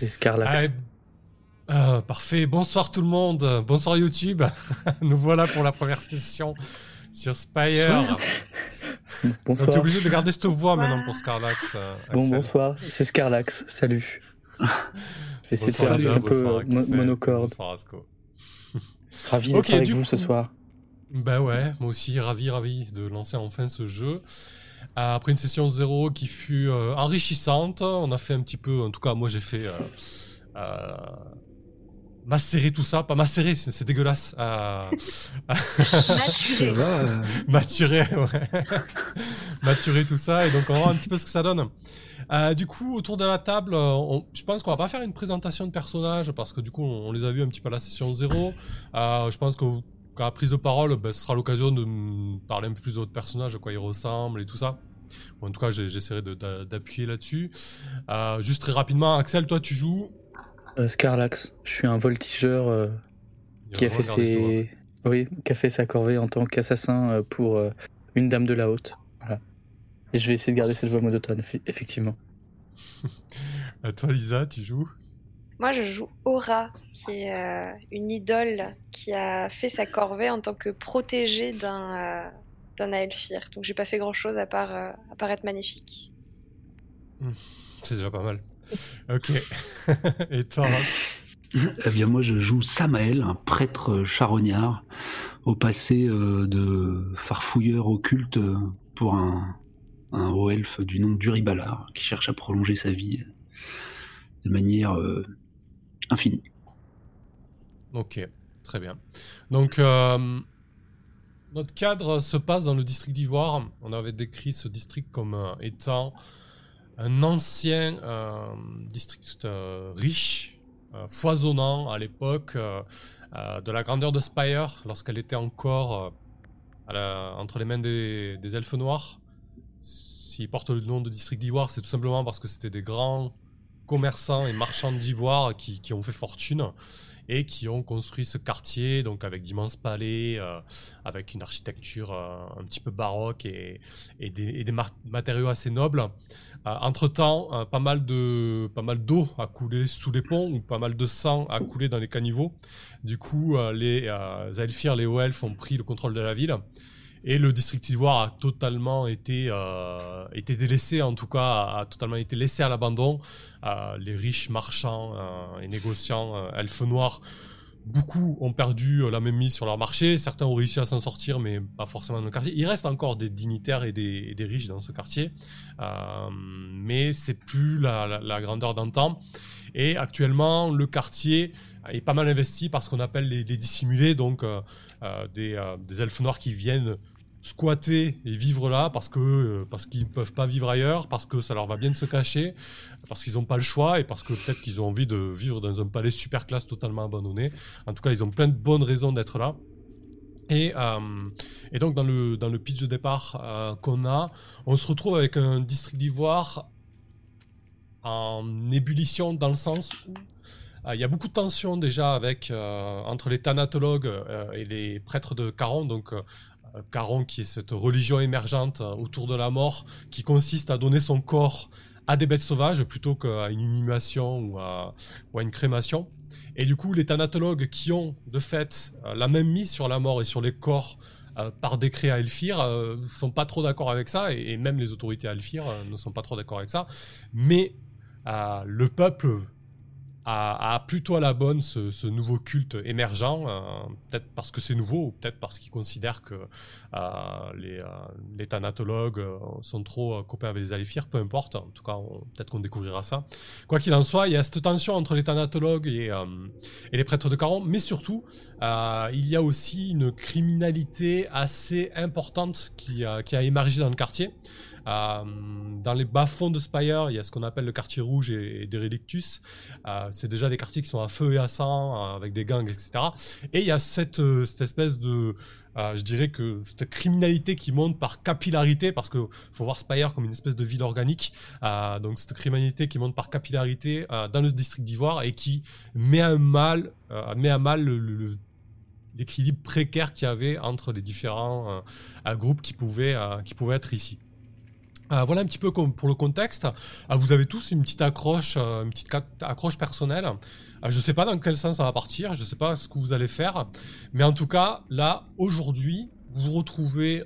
C'est Scarlax. Ah, parfait. Bonsoir tout le monde. Bonsoir YouTube. Nous voilà pour la première session sur Spire. bonsoir. Donc, es obligé de garder cette voix maintenant pour Scarlax. Euh, bon, bonsoir. C'est Scarlax. Salut. Je vais essayer de faire un peu monocorde. Bonsoir Asco. Ravi d'être avec vous ce soir. Bah ouais, moi aussi, ravi, ravi de lancer enfin ce jeu. Euh, après une session zéro qui fut euh, enrichissante, on a fait un petit peu, en tout cas moi j'ai fait euh, macérer tout ça, pas macérer, c'est dégueulasse. Maturer. Maturer, ouais. Maturer tout ça, et donc on va voir un petit peu ce que ça donne. du coup, autour de la table, je pense qu'on va pas faire une présentation de personnages parce que du coup, on, les a vus un petit peu à la session zéro. je pense que à la prise de parole, ben, ce sera l'occasion de parler un peu plus de votre personnage, à quoi il ressemble et tout ça. en tout cas, j'essaierai d'appuyer là-dessus. Euh, juste très rapidement, Axel, toi, tu joues? Euh, Scarlax. Je suis un voltigeur euh, qui a fait ses... oui, qui a fait sa corvée en tant qu'assassin pour une dame de la haute. Et je vais essayer de garder cette voix monotone, effectivement. à toi, Lisa, tu joues? Moi, je joue Aura, qui est euh, une idole qui a fait sa corvée en tant que protégée d'un euh, d'un Aelfir. Donc, j'ai pas fait grand chose à part, euh, être magnifique. Hmm, c'est déjà pas mal. ok. Et toi, Eh bien, moi, je joue Samael, un prêtre charognard, au passé de farfouilleur occulte pour un, un haut elfe du nom d'Uribalar, qui cherche à prolonger sa vie de manière infini. Ok, très bien. Donc, euh, notre cadre se passe dans le district d'Ivoire. On avait décrit ce district comme euh, étant un ancien euh, district riche, foisonnant à l'époque, de la grandeur de Spire, lorsqu'elle était encore entre les mains des, des elfes noirs. S'il porte le nom de district d'Ivoire, c'est tout simplement parce que c'était des grands commerçants et marchands d'ivoire qui, ont fait fortune et qui ont construit ce quartier, donc avec d'immenses palais, euh, avec une architecture euh, un petit peu baroque et, des, matériaux assez nobles. Euh, entre-temps, pas mal pas mal d'eau a coulé sous les ponts, ou pas mal de sang a coulé dans les caniveaux. Du coup, les Elfirs, les Oelfs ont pris le contrôle de la ville. Et le district ivoire a totalement été, euh, été délaissé, en tout cas, a, totalement été laissé à l'abandon. Euh, les riches marchands euh, et négociants elfes noirs, beaucoup ont perdu la même mise sur leur marché. Certains ont réussi à s'en sortir, mais pas forcément dans le quartier. Il reste encore des dignitaires et des, riches dans ce quartier, mais c'est plus la, la, grandeur d'antan. Et actuellement, le quartier est pas mal investi par ce qu'on appelle les, dissimulés, donc des elfes noirs qui viennent squatter et vivre là parce que euh, parce qu'ils peuvent pas vivre ailleurs, parce que ça leur va bien de se cacher, parce qu'ils n'ont pas le choix et parce que peut-être qu'ils ont envie de vivre dans un palais super classe totalement abandonné. En tout cas, ils ont plein de bonnes raisons d'être là. Et, euh, et, donc dans le, dans le pitch de départ euh, qu'on a, on se retrouve avec un district d'ivoire en ébullition dans le sens où il y a beaucoup de tensions déjà avec entre les thanatologues et les prêtres de Caron, donc Caron, qui est cette religion émergente euh, autour de la mort, qui consiste à donner son corps à des bêtes sauvages plutôt qu'à une inhumation ou à, une crémation. Et du coup, les thanatologues qui ont de fait euh, la même mise sur la mort et sur les corps euh, par décret à Elfir ne sont pas trop d'accord avec ça, et, même les autorités à Elfir ne sont pas trop d'accord avec ça. Mais le peuple a, plutôt à la bonne ce, nouveau culte émergent, euh, peut-être parce que c'est nouveau, ou peut-être parce qu'ils considèrent que euh, les, euh, les, thanatologues sont trop copains avec les aléphires, peu importe, en tout cas peut-être qu'on découvrira ça. Quoi qu'il en soit, il y a cette tension entre les thanatologues et, et les prêtres de Caron, mais surtout, il y a aussi une criminalité assez importante qui, qui a émergé dans le quartier. Euh, dans les bas-fonds de Spire, il y a ce qu'on appelle le quartier rouge et, des Relictus. Euh, c'est déjà des quartiers qui sont à feu et à sang, euh, avec des gangs, etc. Et il y a cette, espèce de... je dirais que cette criminalité qui monte par capillarité, parce qu'il faut voir Spire comme une espèce de ville organique. donc cette criminalité qui monte par capillarité dans le district d'Ivoire et qui met à mal, met à mal l'équilibre précaire qu'il y avait entre les différents groupes qui pouvaient être ici. Voilà un petit peu pour le contexte. vous avez tous une petite accroche, une petite accroche personnelle. je ne sais pas dans quel sens ça va partir, je ne sais pas ce que vous allez faire, mais en tout cas, là, aujourd'hui, vous vous retrouvez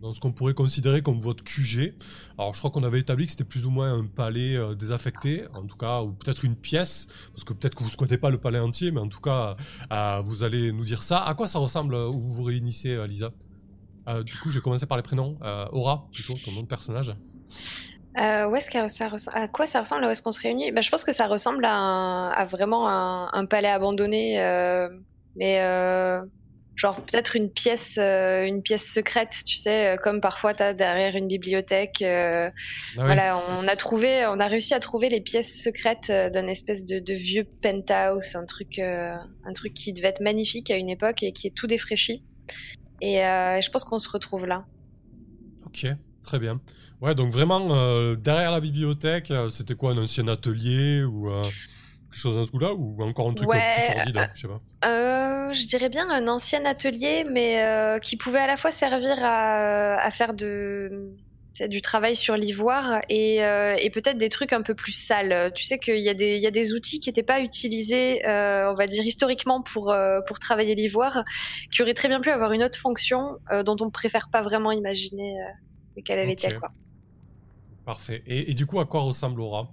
dans ce qu'on pourrait considérer comme votre QG. Alors je crois qu'on avait établi que c'était plus ou moins un palais euh, désaffecté, en tout cas, ou peut-être une pièce, parce que peut-être que vous ne squattez pas le palais entier, mais en tout cas, euh, vous allez nous dire ça. À quoi ça ressemble euh, où vous vous réunissez, Lisa? Du coup, je vais commencer par les prénoms. Aura, plutôt, ton nom de personnage. où est-ce que ça ressemble À quoi ça ressemble Où est-ce qu'on se réunit? Bah, Je pense que ça ressemble à, vraiment un, un, palais abandonné, mais genre peut-être une pièce, euh, une pièce secrète, tu sais, euh, comme parfois tu as derrière une bibliothèque. Euh, ah voilà, on a trouvé, on a réussi à trouver les pièces secrètes d'un espèce de, vieux penthouse, un truc, un truc qui devait être magnifique à une époque et qui est tout défraîchi. Et je pense qu'on se retrouve là. Ok, très bien. Ouais, donc vraiment derrière la bibliothèque, c'était quoi un ancien atelier ou quelque chose dans ce goût-là ou encore un truc plus sordide, je sais pas. Euh, je dirais bien un ancien atelier, mais euh, qui pouvait à la fois servir à, faire de, du travail sur l'ivoire et, euh, et peut-être des trucs un peu plus sales. Tu sais qu'il y, a des, y a des outils qui n'étaient pas utilisés, on va dire historiquement, pour, pour travailler l'ivoire, qui auraient très bien pu avoir une autre fonction dont on préfère pas vraiment imaginer quelle elle était. Quoi. Parfait. Et, et, du coup, à quoi ressemble Aura?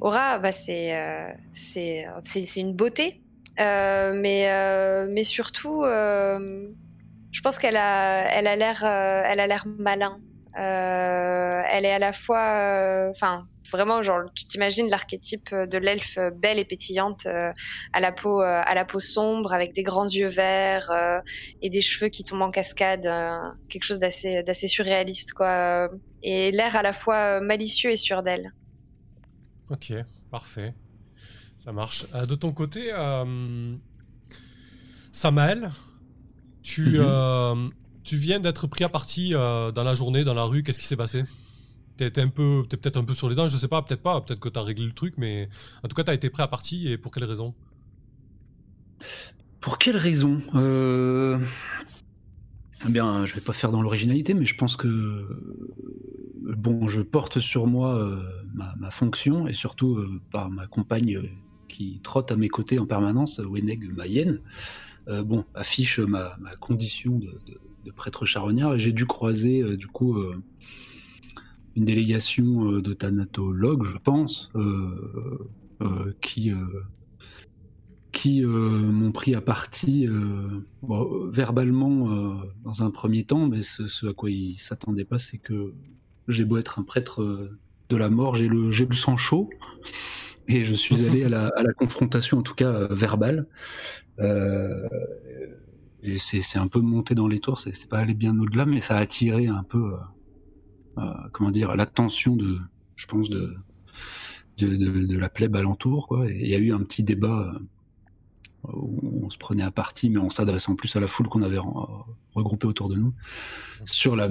Aura, bah, euh, c'est c'est une beauté, euh, mais, euh, mais surtout, je pense qu'elle a elle a l'air elle a l'air malin. Elle est à la fois, enfin vraiment genre tu t'imagines l'archétype de l'elfe belle et pétillante à la peau à la peau sombre avec des grands yeux verts et des cheveux qui tombent en cascade quelque chose d'assez d'assez surréaliste quoi et l'air à la fois malicieux et sûr d'elle Ok, parfait. Ça marche. Euh, de ton côté, euh, Samael, tu, mhm. euh, tu viens d'être pris à partie dans la journée, dans la rue. Qu'est-ce qui s'est passé? T'es peut-être un peu sur les dents, je sais pas, peut-être pas, peut-être que t'as réglé le truc, mais en tout cas, t'as été pris à partie et pour quelle raison? Pour quelle raison? Euh... Eh bien, je vais pas faire dans l'originalité, mais je pense que bon, je porte sur moi euh, ma, fonction et surtout euh, par ma compagne euh, qui trotte à mes côtés en permanence, Weneg Mayenne, bon, affiche ma, condition de, prêtre charognard et j'ai dû croiser du coup une délégation de thanatologues, je pense, qui qui m'ont pris à partie verbalement dans un premier temps, mais ce, à quoi ils s'attendaient pas, c'est que j'ai beau être un prêtre euh, de la mort, j'ai le, le sang chaud. Et je suis allé à la, confrontation, en tout cas euh, verbale. Euh, et c'est un peu monté dans les tours, c'est pas allé bien au-delà, mais ça a attiré un peu, comment dire, l'attention de, je pense, de, la plèbe alentour. Quoi. il y a eu un petit débat où on se prenait à partie, mais on s'adressant plus à la foule qu'on avait regroupée autour de nous, sur la,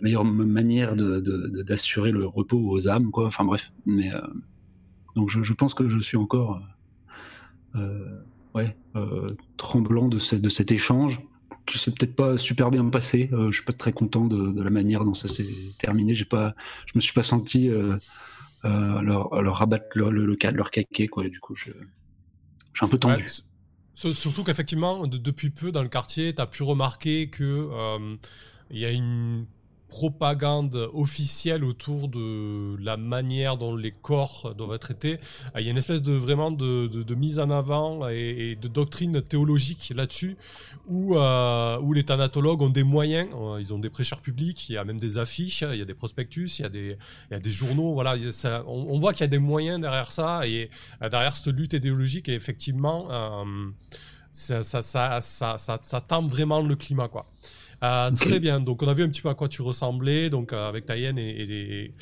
meilleure manière d'assurer le repos aux âmes, quoi. Enfin bref, mais euh, donc je, pense que je suis encore, euh, ouais, euh, tremblant de, de cet échange. Je sais peut-être pas super bien me passer. je suis pas très content de, la manière dont ça s'est terminé. J'ai pas, je me suis pas senti leur, leur rabattre le, le, leur caquet, quoi. Du coup, je je suis un peu tendu. surtout qu'effectivement, depuis peu dans le quartier, tu as pu remarquer que euh, il y a une propagande officielle autour de la manière dont les corps doivent être traités. Euh, il y a une espèce de vraiment de, mise en avant et, de doctrine théologique là-dessus, où, euh, où les thanatologues ont des moyens, euh, ils ont des prêcheurs publics, il y a même des affiches, il y a des prospectus, il y a des, journaux, voilà, on, voit qu'il y a des moyens derrière ça et derrière cette lutte idéologique et effectivement, ça, ça, vraiment le climat, quoi. Euh, très bien. Donc, on a vu un petit peu à quoi tu ressemblais, donc euh, avec ta hyène et,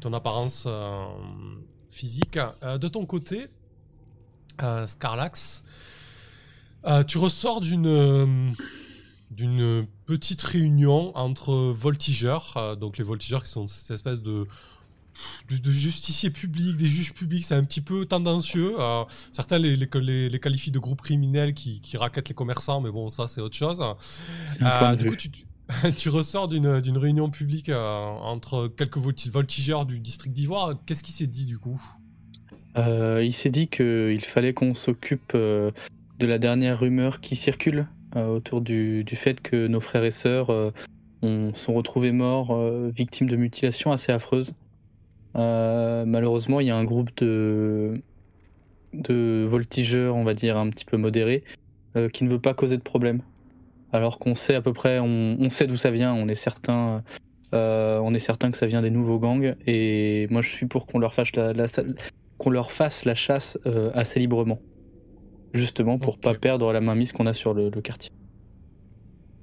ton apparence euh, physique. de ton côté, Scarlax, tu ressors d'une d'une petite réunion entre voltigeurs, donc les voltigeurs qui sont cette espèce de de, justiciers publics, des juges publics, c'est un petit peu tendancieux. Euh, certains les, les, les, qualifient de groupes criminels qui, qui raquettent les commerçants, mais bon, ça c'est autre chose. Euh, de vue. tu ressors d'une réunion publique entre quelques voltigeurs du district d'Ivoire. Qu'est-ce qui s'est dit du coup? Il s'est dit qu'il fallait qu'on s'occupe de la dernière rumeur qui circule autour du, du, fait que nos frères et sœurs sont retrouvés morts, victimes de mutilations assez affreuses. Malheureusement, il y a un groupe de, de voltigeurs, on va dire, un petit peu modérés, euh, qui ne veut pas causer de problème. Alors qu'on sait à peu près, on, sait d'où ça vient, on est certain, euh, on est certain que ça vient des nouveaux gangs. Et moi, je suis pour qu'on leur fasse la, qu'on leur fasse la chasse euh, assez librement, justement pour pas perdre la mainmise qu'on a sur le, quartier.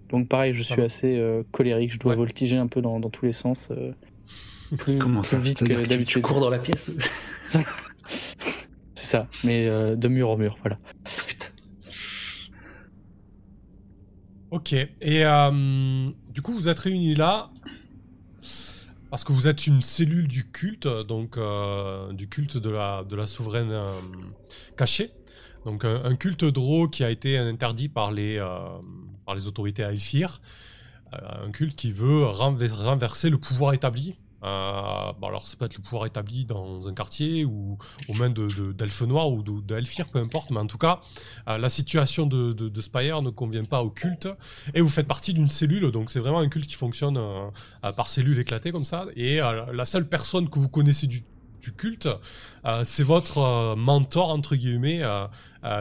Donc pareil, je suis assez colérique, je dois voltiger un peu dans, tous les sens. Comment ça vite que d'habitude. Tu cours dans la pièce C'est ça, mais de mur en mur, voilà. Ok. Et euh, du coup, vous êtes réunis là parce que vous êtes une cellule du culte, donc euh, du culte de la, de la souveraine euh, cachée. Donc un, culte Dro qui a été interdit par les, par les autorités à un culte qui veut renverser le pouvoir établi euh, bon alors ça peut être le pouvoir établi dans un quartier ou aux mains d'elfes de, noirs ou d'elfir, peu importe, mais en tout cas, euh, la situation de, de, Spire ne convient pas au culte et vous faites partie d'une cellule, donc c'est vraiment un culte qui fonctionne euh, par cellules éclatées comme ça. Et la seule personne que vous connaissez du du culte, euh, c'est votre euh, mentor, entre guillemets, euh,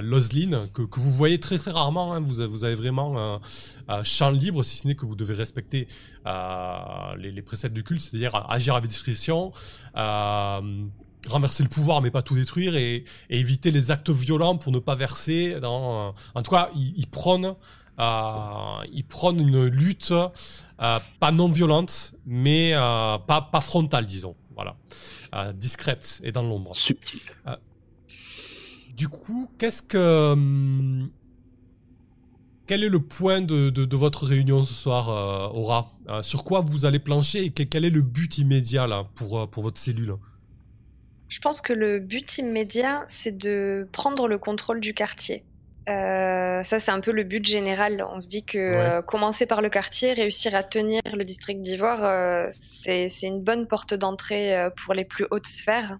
Loslin, que, vous voyez très très rarement. Hein. Vous, avez vraiment un champ libre, si ce n'est que vous devez respecter les, préceptes du culte, c'est-à-dire agir avec discrétion, renverser le pouvoir mais pas tout détruire et, éviter les actes violents pour ne pas verser en tout cas, il, prône... il prône une lutte pas non violente, mais pas, pas frontale, disons. Voilà. Euh, discrète et dans l'ombre. Subtile. Euh, du coup, qu'est-ce que. Hum, quel est le point de, votre réunion ce soir, euh, Aura? Sur quoi vous allez plancher et quel est le but immédiat là, pour, pour votre cellule? Je pense que le but immédiat, c'est de prendre le contrôle du quartier. Euh, ça, c'est un peu le but général. On se dit que euh, commencer par le quartier, réussir à tenir le district d'Ivoire, euh, c'est une bonne porte d'entrée pour les plus hautes sphères.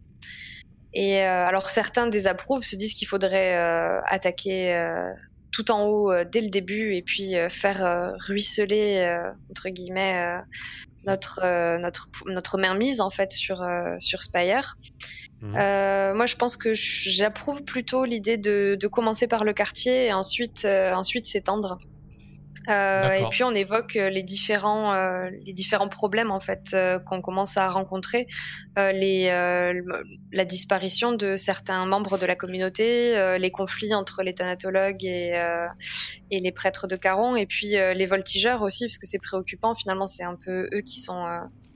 Et alors certains désapprouvent, se disent qu'il faudrait attaquer tout en haut dès le début et puis faire ruisseler entre guillemets notre notre notre mainmise en fait sur sur Spire. Mhm. Euh, moi, je pense que j'approuve plutôt l'idée de, commencer par le quartier et ensuite, euh, ensuite s'étendre. Euh, et puis on évoque les différents, les différents problèmes en fait qu'on commence à rencontrer, les, la disparition de certains membres de la communauté, les conflits entre les thanatologues et, et les prêtres de Caron, et puis les voltigeurs aussi, parce que c'est préoccupant. Finalement, c'est un peu eux qui sont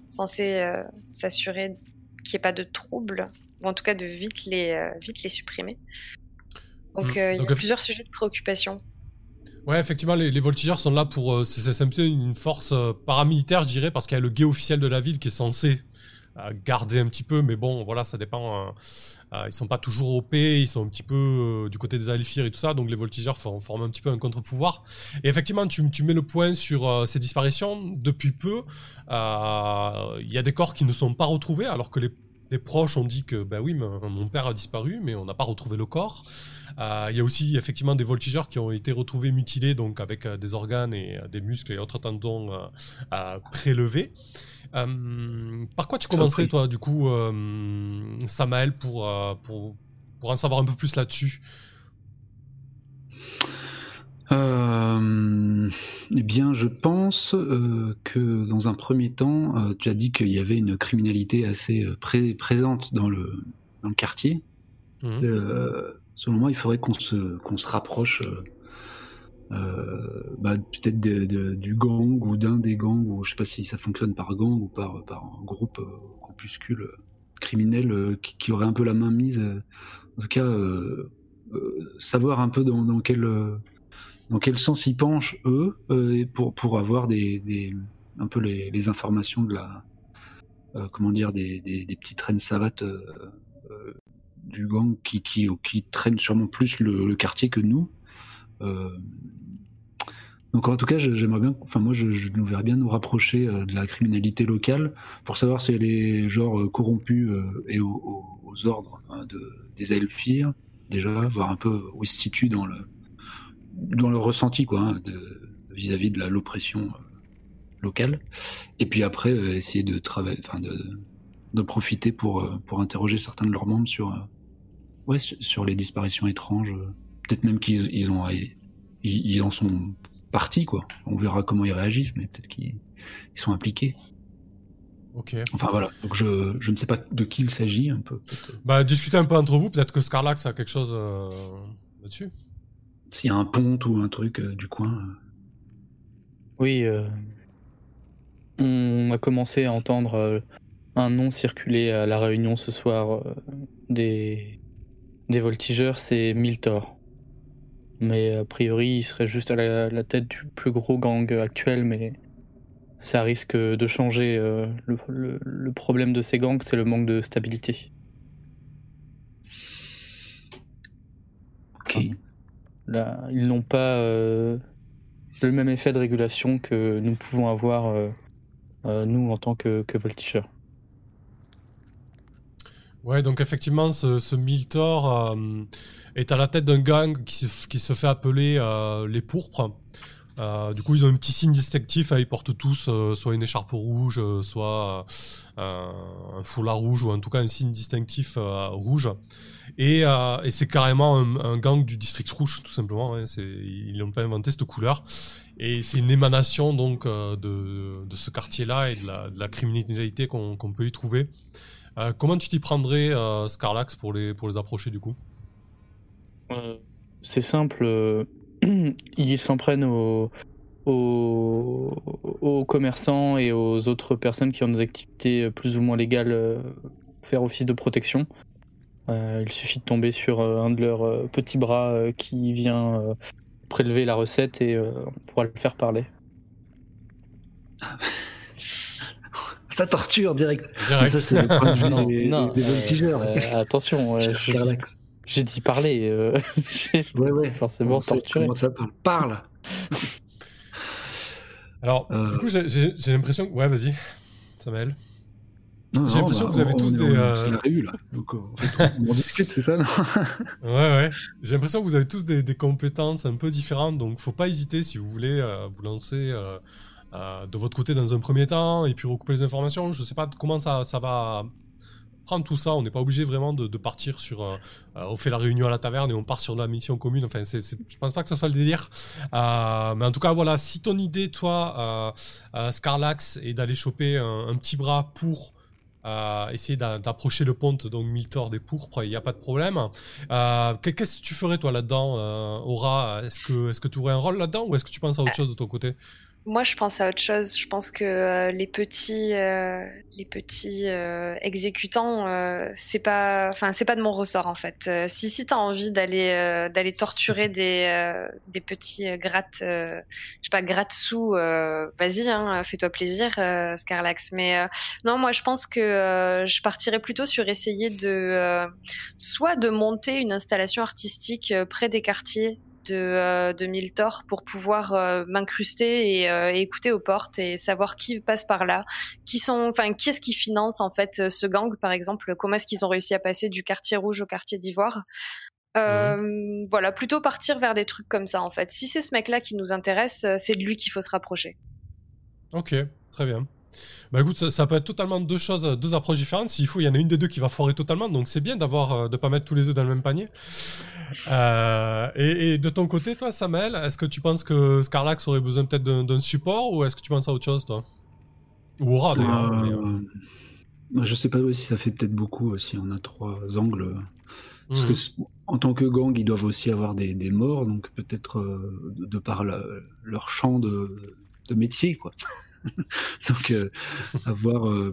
censés s'assurer qu'il n'y ait pas de troubles ou en tout cas de vite les, euh, vite les supprimer. Donc, mm. euh, il y a plusieurs sujets de préoccupation. Ouais, effectivement, les, voltigeurs sont là pour. Euh, c'est un peu une force paramilitaire, je dirais, parce qu'il y a le guet officiel de la ville qui est censé garder un petit peu, mais bon, voilà, ça dépend. ils sont pas toujours OP, ils sont un petit peu du côté des Alphir et tout ça, donc les voltigeurs forment un petit peu un contre-pouvoir. Et effectivement, tu, tu, mets le point sur ces disparitions. Depuis peu, il y a des corps qui ne sont pas retrouvés, alors que les des proches ont dit que bah oui, mon père a disparu, mais on n'a pas retrouvé le corps. Euh, il y a aussi effectivement des voltigeurs qui ont été retrouvés mutilés, donc avec euh, des organes et euh, des muscles et autres tendons prélevés. par quoi tu commencerais toi, du coup, Samael, pour, pour, pour en savoir un peu plus là-dessus? Euh, eh bien, je pense euh, que dans un premier temps, euh, tu as dit qu'il y avait une criminalité assez présente dans le, dans le quartier. Mmh. selon moi, il faudrait qu'on se, qu'on se rapproche bah, peut-être du gang ou d'un des gangs, ou je sais pas si ça fonctionne par gang ou par, par un groupe, groupuscule criminel qui, qui, aurait un peu la main mise. En tout cas, savoir un peu dans, dans quel dans quel sens ils penchent eux euh, pour pour avoir des, des un peu les, informations de la euh, comment dire des, des, des, petites reines savates euh, du gang qui, qui qui traînent sûrement plus le, quartier que nous. Donc en tout cas, j'aimerais bien, enfin moi je, nous verrais bien nous rapprocher de la criminalité locale pour savoir si elle est genre corrompue et aux, ordres hein, de, des Elfirs, déjà, voir un peu où ils se situent dans le, dans le ressenti quoi, hein, vis-à-vis de l'oppression locale. Et puis après, essayer de travailler, enfin de, de profiter pour, pour interroger certains de leurs membres sur, ouais, sur les disparitions étranges. Peut-être même qu'ils ils ont ils, en sont partis quoi. On verra comment ils réagissent, mais peut-être qu'ils sont impliqués. Ok. Enfin voilà. Donc je, je ne sais pas de qui il s'agit un peu. Bah discutez un peu entre vous. Peut-être que Scarlax a quelque chose euh, là-dessus. S'il y a un pont ou un truc euh, du coin. Euh. Oui. On a commencé à entendre un nom circuler à la réunion ce soir des des voltigeurs, c'est Miltor. Mais a priori, il serait juste à la, tête du plus gros gang actuel, mais ça risque de changer. Euh, le, problème de ces gangs, c'est le manque de stabilité. Ok. Ils n'ont pas euh, le même effet de régulation que nous pouvons avoir, euh, nous, en tant que, que voltigeurs. Ouais, donc effectivement, ce, ce Miltor euh, est à la tête d'un gang qui se, fait appeler euh, les Pourpres. Euh, du coup, ils ont un petit signe distinctif. Hein, ils portent tous soit une écharpe rouge, soit un foulard rouge, ou en tout cas un signe distinctif rouge. Et, c'est carrément un, gang du district rouge, tout simplement. Hein, ils n'ont pas inventé cette couleur. Et c'est une émanation donc de, ce quartier-là et de la, criminalité qu'on peut y trouver. Euh, comment tu t'y prendrais, euh, Scarlax, pour les, pour les approcher du coup? Euh, C'est simple. ils s'en prennent aux, aux, commerçants et aux autres personnes qui ont des activités plus ou moins légales faire office de protection. il suffit de tomber sur un de leurs petits bras qui vient prélever la recette et on pourra le faire parler. ça torture direct. direct. ça, c'est le point de vue non, des, voltigeurs. Euh, attention, j'ai dit parler. Euh, ouais, ouais. Forcément torturé. Comment ça parle Parle Alors, euh... du coup, j'ai l'impression. Ouais, vas-y, Samuel. J'ai l'impression bah, que vous avez tous des. Euh... La là. Donc, en fait, on, discute, c'est ça, non Ouais, ouais. J'ai l'impression que vous avez tous des, des, compétences un peu différentes, donc faut pas hésiter si vous voulez euh, vous lancer euh, de votre côté dans un premier temps et puis recouper les informations. Je sais pas comment ça, ça va prendre tout ça. On n'est pas obligé vraiment de, partir sur. Euh, euh, on fait la réunion à la taverne et on part sur la mission commune. Enfin, c'est, je pense pas que ce soit le délire. mais en tout cas, voilà. Si ton idée, toi, Scarlax, est d'aller choper un, petit bras pour essayer d'approcher le pont, donc Miltor des pourpres, il n'y a pas de problème. Qu'est-ce que tu ferais toi là-dedans, Aura? Est-ce que, est-ce que tu aurais un rôle là-dedans ou est-ce que tu penses à autre chose de ton côté? Moi, je pense à autre chose. Je pense que euh, les petits, euh, les petits euh, exécutants, c'est pas, enfin, c'est pas de mon ressort en fait. si si t'as envie d'aller d'aller torturer des des petits gratte, je sais pas, gratte sous, vas-y, hein, fais-toi plaisir, Scarlax. Mais non, moi, je pense que je partirais plutôt sur essayer de soit de monter une installation artistique près des quartiers de, euh, de Miltor pour pouvoir euh, m'incruster euh, et, écouter aux portes et savoir qui passe par là, qui sont, enfin, qui est-ce qui finance en fait ce gang par exemple, comment est-ce qu'ils ont réussi à passer du quartier rouge au quartier d'ivoire? Mhm. Voilà, plutôt partir vers des trucs comme ça en fait. Si c'est ce mec-là qui nous intéresse, c'est de lui qu'il faut se rapprocher. Ok, très bien. Bah écoute, ça, peut être totalement deux choses, deux approches différentes. S'il faut, il y en a une des deux qui va foirer totalement, donc c'est bien d'avoir, euh, de pas mettre tous les œufs dans le même panier. Euh, et, de ton côté, toi, Samuel, est-ce que tu penses que Scarlax aurait besoin peut-être d'un support ou est-ce que tu penses à autre chose, toi? Ou aura d'ailleurs. Euh, je sais pas si ça fait peut-être beaucoup si on a trois angles. Parce que mhm. en tant que gang, ils doivent aussi avoir des, morts, donc peut-être de, par leur champ de, de métier, quoi. Donc, euh, à voir euh,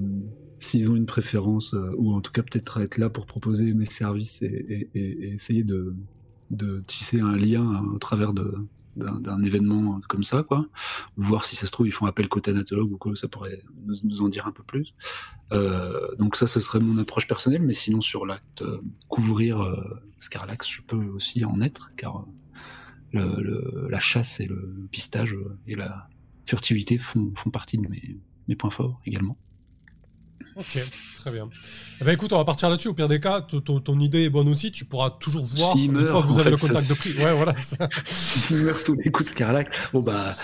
s'ils ont une préférence, euh, ou en tout cas peut-être être là pour proposer mes services et, essayer de, tisser un lien au travers d'un événement comme ça, quoi. voir si ça se trouve, ils font appel qu'au thanatologue ou quoi, ça pourrait nous, en dire un peu plus. donc ça, ce serait mon approche personnelle, mais sinon sur l'acte couvrir Scarlax, je peux aussi en être, car la chasse et le pistage et la furtivité font, font partie de mes, mes points forts également. Ok, très bien. Eh ben écoute, on va partir là-dessus. Au pire des cas, ton, idée est bonne aussi. Tu pourras toujours voir une fois que vous avez le contact de prix. Ouais, voilà. S'il meurt tous les coups de Scarlac, bon bah,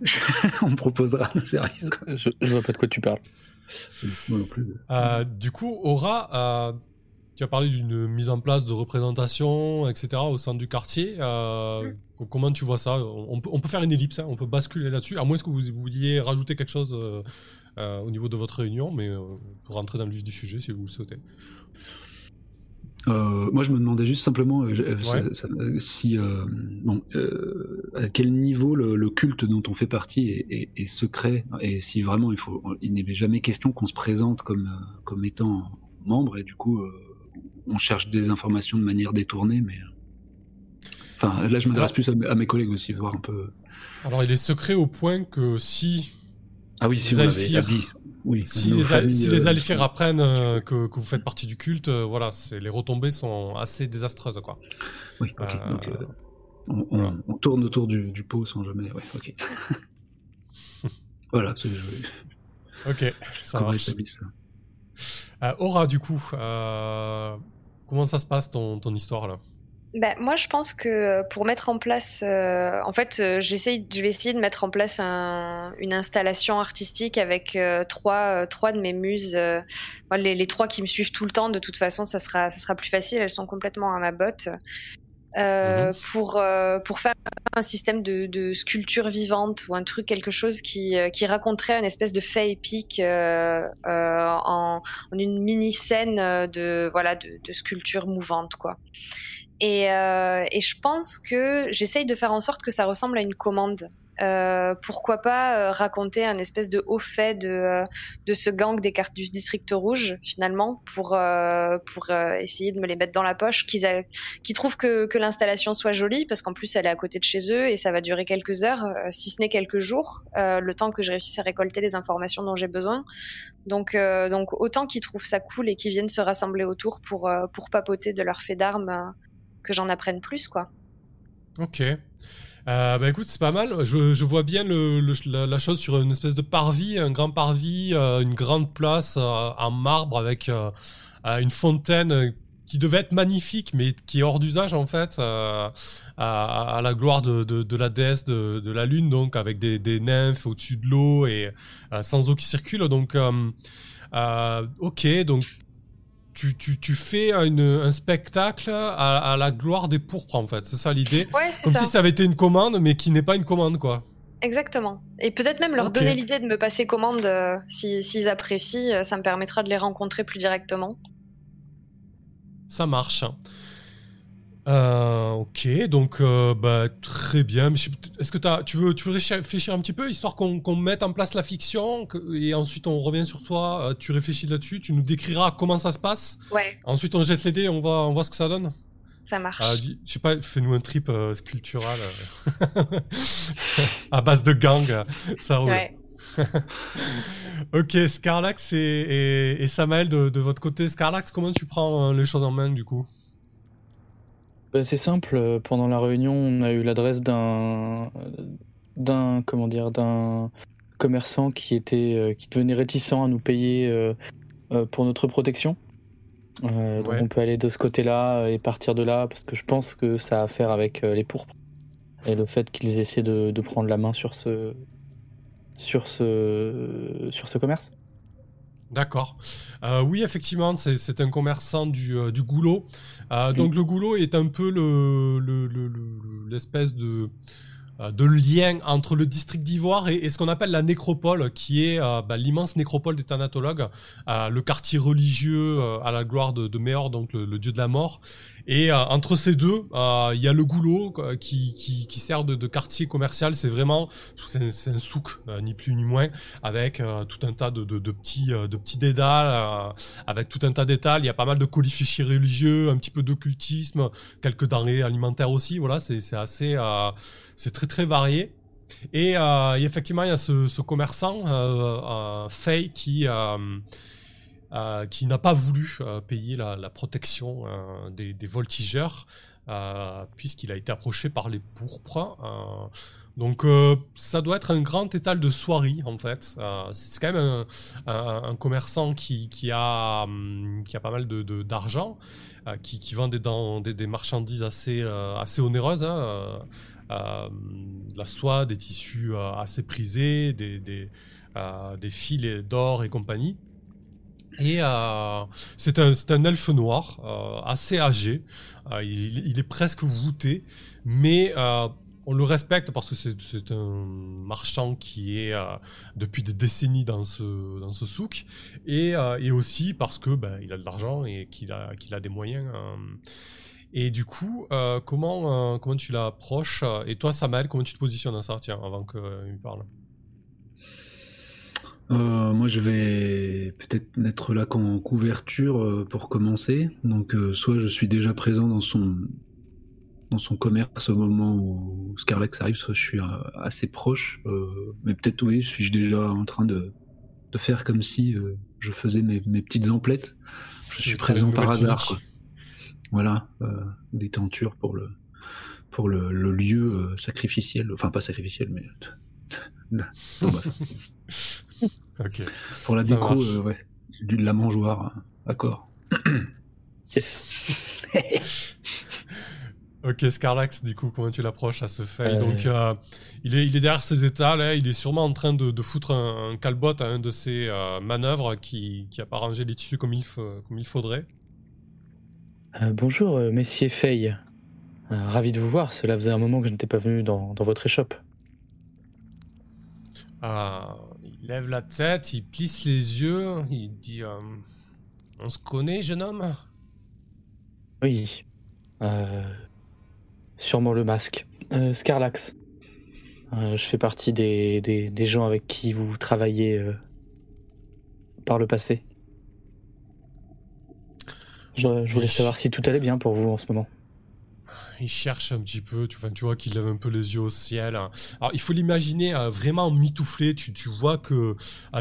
on me proposera un service. Je, je vois pas de quoi tu parles. Moi non plus. Euh, du coup, Aura, euh, tu as parlé d'une mise en place de représentation, etc. au sein du quartier. Euh, comment tu vois ça? On, peut faire une ellipse, hein. on peut basculer là-dessus, à moins que vous, vouliez rajouter quelque chose euh, au niveau de votre réunion, mais euh, pour rentrer dans le vif du sujet si vous le souhaitez. Euh, moi, je me demandais juste simplement si, bon, à quel niveau le, culte dont on fait partie est, secret et si vraiment il faut, il n'est jamais question qu'on se présente comme comme étant membre et du coup on cherche des informations de manière détournée, mais enfin là je m'adresse plus à, mes collègues aussi, voir un peu. Alors il est secret au point que si ah oui, si vous l'avez Oui, si les, si les euh, apprennent euh, que, que, vous faites partie du culte, euh, voilà, les retombées sont assez désastreuses, quoi. Oui, ok. Donc, on, on, tourne autour du, du, pot sans jamais. Ouais, ok. voilà, c'est Ok, ça marche. Aura, du coup, comment ça se passe ton, ton histoire là? Bah, moi, je pense que pour mettre en place, euh, en fait, euh, j'essaye, je vais essayer de mettre en place une installation artistique avec euh, trois, trois de mes muses. Les, les, trois qui me suivent tout le temps, de toute façon, ça sera, ça sera plus facile. Elles sont complètement à ma botte. Mhm. pour, pour faire un système de, de, sculpture vivante ou un truc, quelque chose qui, qui raconterait une espèce de fait épique en, en, une mini scène de, voilà, de, de sculpture mouvante. Quoi. Et, euh, et, je pense que j'essaye de faire en sorte que ça ressemble à une commande. Euh, pourquoi pas euh, raconter un espèce de haut fait de, euh, de ce gang des cartes du district rouge finalement pour pour essayer de me les mettre dans la poche qu'ils qui trouvent que, que l'installation soit jolie parce qu'en plus elle est à côté de chez eux et ça va durer quelques heures si ce n'est quelques jours le temps que je réussisse à récolter les informations dont j'ai besoin donc donc autant qu'ils trouvent ça cool et qu'ils viennent se rassembler autour pour pour papoter de leur fait d'armes que j'en apprenne plus, quoi. Ok. Euh, bah écoute, c'est pas mal. Je, vois bien le, la, chose sur une espèce de parvis, un grand parvis, euh, une grande place euh, en marbre avec une fontaine qui devait être magnifique, mais qui est hors d'usage en fait, à, la gloire de, de, la déesse de, de, la lune, donc avec des, des nymphes au-dessus de l'eau et sans eau qui circule. Donc, ok, donc tu, tu, tu fais un spectacle à, à, la gloire des pourpres, en fait. C'est ça l'idée. Ouais, Comme ça. si ça avait été une commande, mais qui n'est pas une commande, quoi. Exactement. Et peut-être même leur donner l'idée de me passer commande euh, s'ils apprécient. Euh, ça me permettra de les rencontrer plus directement. Ça marche. Euh, ok, donc euh, bah, très bien. Est-ce que as, tu, veux, tu veux réfléchir un petit peu, histoire qu'on mette en place la fiction, et ensuite on revient sur toi, euh, tu réfléchis là-dessus, tu nous décriras comment ça se passe. Ouais. Ensuite on jette les dés, on voit, on voit ce que ça donne. Ça marche. Euh, je sais pas, fais-nous un trip sculptural à base de gang, ça roule. Ouais. ok, Scarlax et, et, et Samael de, de, votre côté. Scarlax, comment tu prends les choses en main du coup? C'est simple. Euh, pendant la réunion, on a eu l'adresse d'un d'un comment dire d'un commerçant qui était euh, qui devenait réticent à nous payer euh, pour notre protection. Donc on peut aller de ce côté-là et partir de là parce que je pense que ça a à faire avec les pourpres et le fait qu'ils essaient de, de, prendre la main sur ce sur ce sur ce commerce. D'accord. Euh, oui, effectivement, c'est un commerçant du, euh, du goulot. Euh, donc le goulot est un peu l'espèce le, de, de lien entre le district d'Ivoire et, ce qu'on appelle la nécropole, qui est bah, l'immense nécropole des thanatologues, le quartier religieux à la gloire de, de Méor, donc le, dieu de la mort, et euh, entre ces deux, euh, il y a le goulot qui, qui, qui sert de, de, quartier commercial. C'est vraiment, c'est un souk, euh, ni plus ni moins, avec tout un tas de, de, de petits, de petits dédales, avec tout un tas d'étals. Il y a pas mal de colifichiers religieux, un petit peu d'occultisme, quelques denrées alimentaires aussi. Voilà, c'est assez, c'est très très varié. Et, euh, et, effectivement, il y a ce, ce commerçant, euh, Faye, qui, qui n'a pas voulu payer la, protection des, des, voltigeurs, puisqu'il a été approché par les pourpres. Donc euh, ça doit être un grand étal de soierie en fait. Euh, c'est quand même un, commerçant qui, a, hum, qui a pas mal d'argent, euh, qui, vend des, marchandises assez, assez onéreuses. Hein, la soie, des tissus assez prisés, des, des fils d'or et compagnie. Et c'est un, un, elfe noir, assez âgé. Il, il, est presque voûté, mais on le respecte parce que c'est un marchand qui est euh, depuis des décennies dans ce, souk et, euh, aussi parce que ben, il a de l'argent et qu'il a, des moyens. Euh. Et du coup, comment, tu l'approches? Et toi, Samuel, comment tu te positionnes dans ça? Tiens, avant qu'il parle. Moi, je vais peut-être mettre là qu'en couverture pour commencer. Donc, soit je suis déjà présent dans son, dans son commerce au moment où Scarlex arrive, soit je suis euh, assez proche, euh, mais peut-être oui, suis-je déjà en train de, de faire comme si euh, je faisais mes, mes, petites emplettes. Je suis présent par hasard. Voilà, des tentures pour le pour le, le lieu sacrificiel, enfin pas sacrificiel, mais Pour la déco, ouais, du la mangeoire, d'accord. yes. Ok, Scarlax, du coup, comment tu l'approches à ce fait? Donc, euh, il, est, il est derrière ses états, là, il est sûrement en train de, foutre un, calbot à un de ses euh, manœuvres qui n'a pas rangé les tissus comme il, comme il faudrait. Euh, bonjour, messieurs Fay. ravi de vous voir, cela faisait un moment que je n'étais pas venu dans, dans votre échoppe. Il lève la tête, il plisse les yeux, il dit On se connaît, jeune homme? Oui. Sûrement le masque. Euh, Scarlax. Euh, je fais partie des, gens avec qui vous travaillez euh, par le passé. Je, voulais savoir si tout allait bien pour vous en ce moment. Il cherche un petit peu, tu, vois qu'il lève un peu les yeux au ciel. Alors il faut l'imaginer vraiment mitouflé, tu, vois que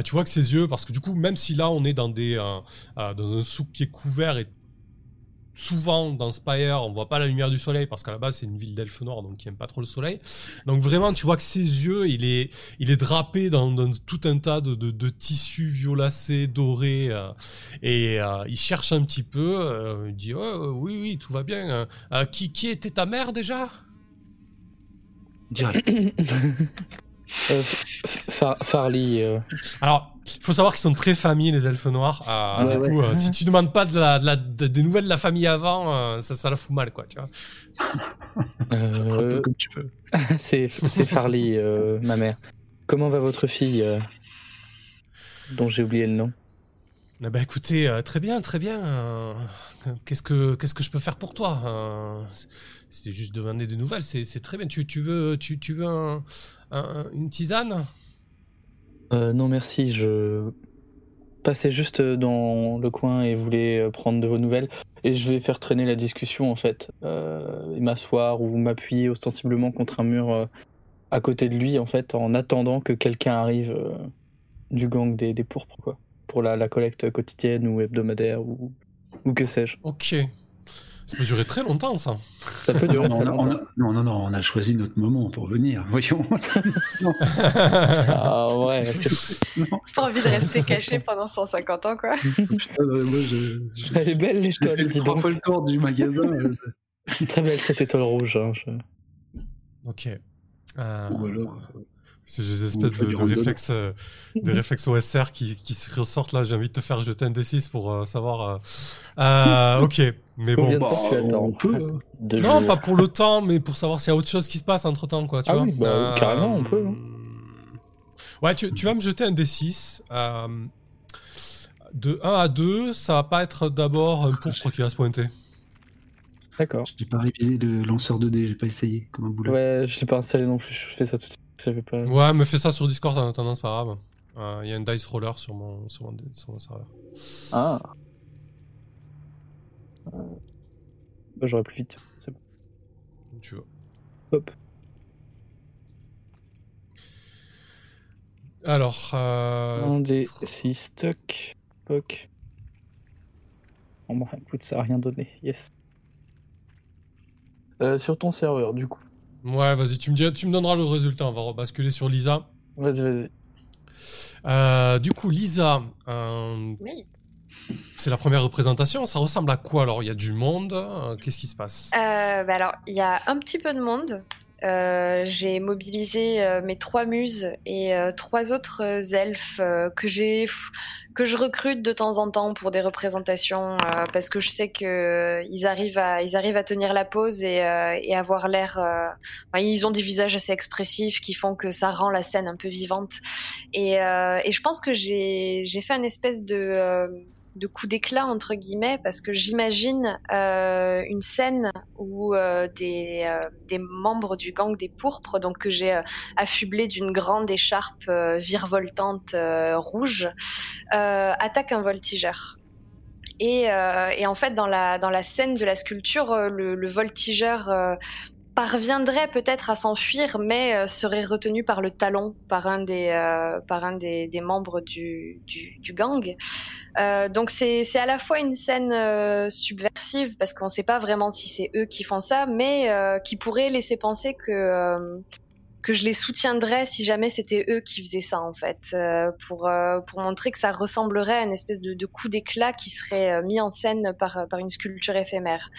tu vois que ses yeux, parce que du coup même si là on est dans des dans un souk qui est couvert et souvent dans Spire, on voit pas la lumière du soleil parce qu'à la base c'est une ville d'elfes noirs donc qui aime pas trop le soleil. Donc vraiment, tu vois que ses yeux, il est, il est drapé dans, tout un tas de, de, tissus violacés, dorés, euh, et euh, il cherche un petit peu. Euh, il dit oh, oui, oui, tout va bien. qui, qui était ta mère déjà? Direct. Farley. Alors, il faut savoir qu'ils sont très familles, les elfes noirs. Euh, du coup, euh, si tu demandes pas de la, de la, des nouvelles de la famille avant, euh, ça, ça la fout mal, quoi, tu vois. comme tu peux. c'est Farley, ma mère. Comment va votre fille, dont j'ai oublié le nom? Eh ben, écoutez, très bien, très bien. qu'est-ce que qu'est-ce que je peux faire pour toi C'était juste demander des nouvelles. C'est très bien. Tu, tu veux tu, tu veux un, une tisane? Euh, non, merci. Je passais juste dans le coin et voulais euh, prendre de vos nouvelles. Et je vais faire traîner la discussion, en fait. Euh, et m'asseoir ou m'appuyer ostensiblement contre un mur à côté de lui, en fait, en attendant que quelqu'un arrive du gang des, des pourpres, quoi. Pour la, la collecte quotidienne ou hebdomadaire ou, ou que sais-je. Ok. Ça peut durer très longtemps, ça. Ça peut durer très longtemps. non, non, non, on a choisi notre moment pour venir. Voyons. ah ouais. Pas envie de rester caché pendant 150 ans, quoi. Putain, moi, je, Elle est belle, l'étoile. Fait trois fois le tour du magasin. C'est très belle cette étoile rouge. Hein, Ok. Euh... Ou alors. C'est des espèces de, de, réflexes, euh, des réflexes OSR qui, qui se ressortent là. J'ai envie de te faire jeter un D6 pour euh, savoir. Euh... euh ok, mais bon. Bah, on peut. Hein. Non, pas pour le temps, mais pour savoir s'il y a autre chose qui se passe entre temps, quoi. Tu ah vois oui, bah, carrément, on peut. Hein. Ouais, tu, tu, vas me jeter un D6. de 1 à 2, ça va pas être d'abord un pourpre qui va se pointer. D'accord. J'ai pas révisé le lanceur de dés, j'ai pas essayé comme un boulot. Ouais, je sais pas installé non plus, je fais ça tout de suite. Ouais, me fais ça sur Discord en attendant, c'est pas grave. Il euh, y a un dice roller sur mon, sur mon, serveur. Ah. Euh... Bah, J'aurais plus vite, c'est bon. Tu veux. Hop. Alors. Euh... Un des 6 stock. Ok. Bon, bah, écoute, ça a rien donné. Yes. Euh, sur ton serveur, du coup. Ouais, vas-y, tu me, dis, tu me donneras le résultat. On va rebasculer sur Lisa. Vas-y, vas-y. Euh, du coup, Lisa, Oui. c'est la première représentation. Ça ressemble à quoi alors? Il y a du monde euh, Qu'est-ce qui se passe? Euh, bah alors, il y a un petit peu de monde. Euh, j'ai mobilisé euh, mes trois muses et euh, trois autres elfes que j'ai que je recrute de temps en temps pour des représentations euh, parce que je sais que ils arrivent à ils arrivent à tenir la pose et, euh, et avoir l'air ils ont des visages assez expressifs qui font que ça rend la scène un peu vivante. Et, et je pense que j'ai j'ai fait une espèce de de coup d'éclat entre guillemets parce que j'imagine euh, une scène où euh, des, euh, des membres du gang des pourpres donc que j'ai affublé d'une grande écharpe virevoltante rouge attaquent un voltigeur. Et, et en fait dans la scène de la sculpture le, voltigeur parviendrait peut-être à s'enfuir, mais euh, serait retenu par le talon par un des, euh, par un des, des membres du, du, du gang. Euh, donc c'est à la fois une scène euh, subversive parce qu'on ne sait pas vraiment si c'est eux qui font ça, mais euh, qui pourrait laisser penser que euh, que je les soutiendrais si jamais c'était eux qui faisaient ça en fait, euh, pour euh, pour montrer que ça ressemblerait à une espèce de, de coup d'éclat qui serait euh, mis en scène par par une sculpture éphémère.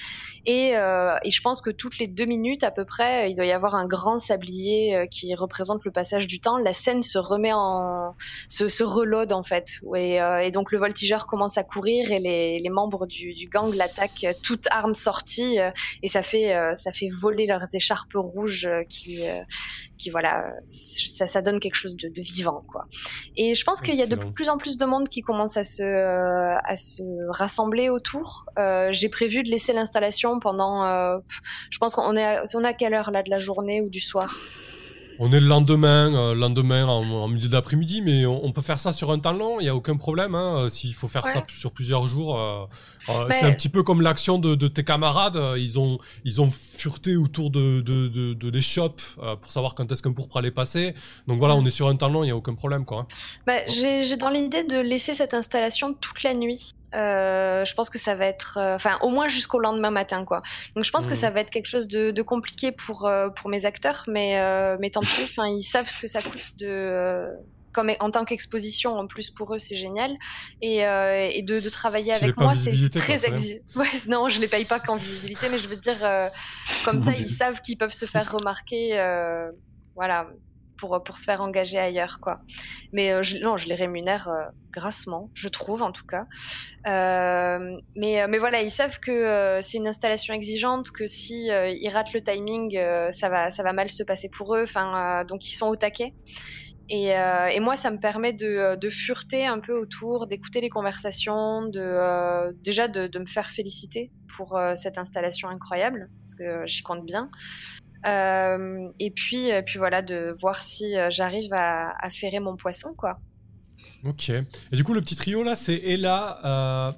Et, euh, et je pense que toutes les deux minutes à peu près, il doit y avoir un grand sablier euh, qui représente le passage du temps. La scène se remet en, se, se reload en fait. Et, euh, et donc le voltigeur commence à courir et les, les membres du, du gang l'attaquent, euh, toutes armes sorties, euh, et ça fait euh, ça fait voler leurs écharpes rouges euh, qui euh, qui voilà, euh, ça, ça donne quelque chose de, de vivant quoi. Et je pense qu'il y a de plus en plus de monde qui commence à se euh, à se rassembler autour. Euh, J'ai prévu de laisser l'installation pendant, euh, je pense qu'on est à, on est à quelle heure là de la journée ou du soir? On est le lendemain, euh, lendemain en, en milieu d'après-midi, mais on, on peut faire ça sur un temps long, il n'y a aucun problème. Hein, euh, S'il faut faire Ouais. ça sur plusieurs jours, euh, euh, Mais- c'est un petit peu comme l'action de, de tes camarades. euh, Ils ont, ils ont fureté autour de, de, de, de l'échoppe euh, pour savoir quand est-ce qu'un pourpre allait passer. Donc voilà, Mm. on est sur un temps long, il n'y a aucun problème. quoi. hein. Bah, j'ai dans l'idée de laisser cette installation toute la nuit. Euh, je pense que ça va être, euh, enfin, au moins jusqu'au lendemain matin, quoi. Donc, je pense que Mhm. ça va être quelque chose de, de compliqué pour euh, pour mes acteurs, mais euh, mais tant pis. Enfin, ils savent ce que ça coûte de euh, comme en tant qu'exposition en plus pour eux c'est génial et, euh, et de, de travailler Tu avec moi c'est très quoi, quand exi- ouais, non je les paye pas qu'en visibilité mais je veux dire euh, comme ça ils savent qu'ils peuvent se faire remarquer euh, voilà pour pour se faire engager ailleurs quoi. Mais euh, je, non je les rémunère euh, grassement je trouve en tout cas. Euh, mais euh, mais voilà ils savent que euh, c'est une installation exigeante que si euh, ils ratent le timing euh, ça va ça va mal se passer pour eux enfin euh, donc ils sont au taquet. Et, euh, et moi, ça me permet de, de fureter un peu autour, d'écouter les conversations, de euh, déjà de, de me faire féliciter pour euh, cette installation incroyable, parce que j'y compte bien. Euh, et puis, euh, puis voilà, de voir si euh, j'arrive à, à ferrer mon poisson, quoi. Ok. Et du coup, le petit trio là, c'est Ella,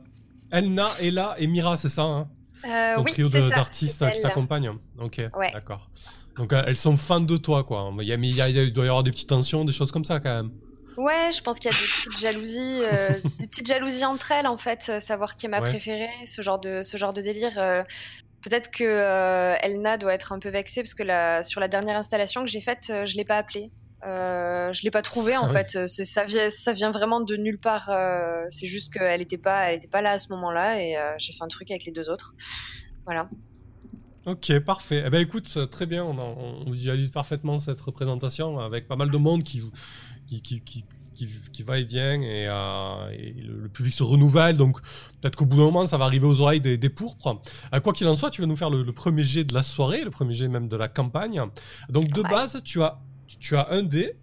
Elna, Ella et Mira, c'est ça hein? Euh, oui, trio d'artistes qui t'accompagnent. Ok, Ouais. d'accord. Donc elles sont fans de toi, quoi. Il, y a, mais il, y a- il doit y avoir des petites tensions, des choses comme ça quand même. Ouais, je pense qu'il y a des petites jalousies, euh, des petites jalousies entre elles en fait, savoir qui est ma Ouais. préférée, ce genre de ce genre de délire. euh, Peut-être que euh, Elna doit être un peu vexée parce que la, sur la dernière installation que j'ai faite, euh, je l'ai pas appelée. Euh, je l'ai pas trouvée en Ah oui. fait. Euh, Ça vient, ça vient vraiment de nulle part. euh, c'est juste qu'elle était pas, elle était pas là à ce moment-là et j'ai fait un truc avec les deux autres. Voilà. Ok, parfait. Eh ben écoute, très bien, on, en- on visualise parfaitement cette représentation avec pas mal de monde qui, qui, qui, qui, qui, qui va et vient et, euh, et le, le public se renouvelle. Donc peut-être qu'au bout d'un moment, ça va arriver aux oreilles des, des pourpres. Euh, quoi qu'il en soit, tu vas nous faire le, le premier jet de la soirée, le premier jet même de la campagne. Donc de Ouais. base, tu as, tu as un dé.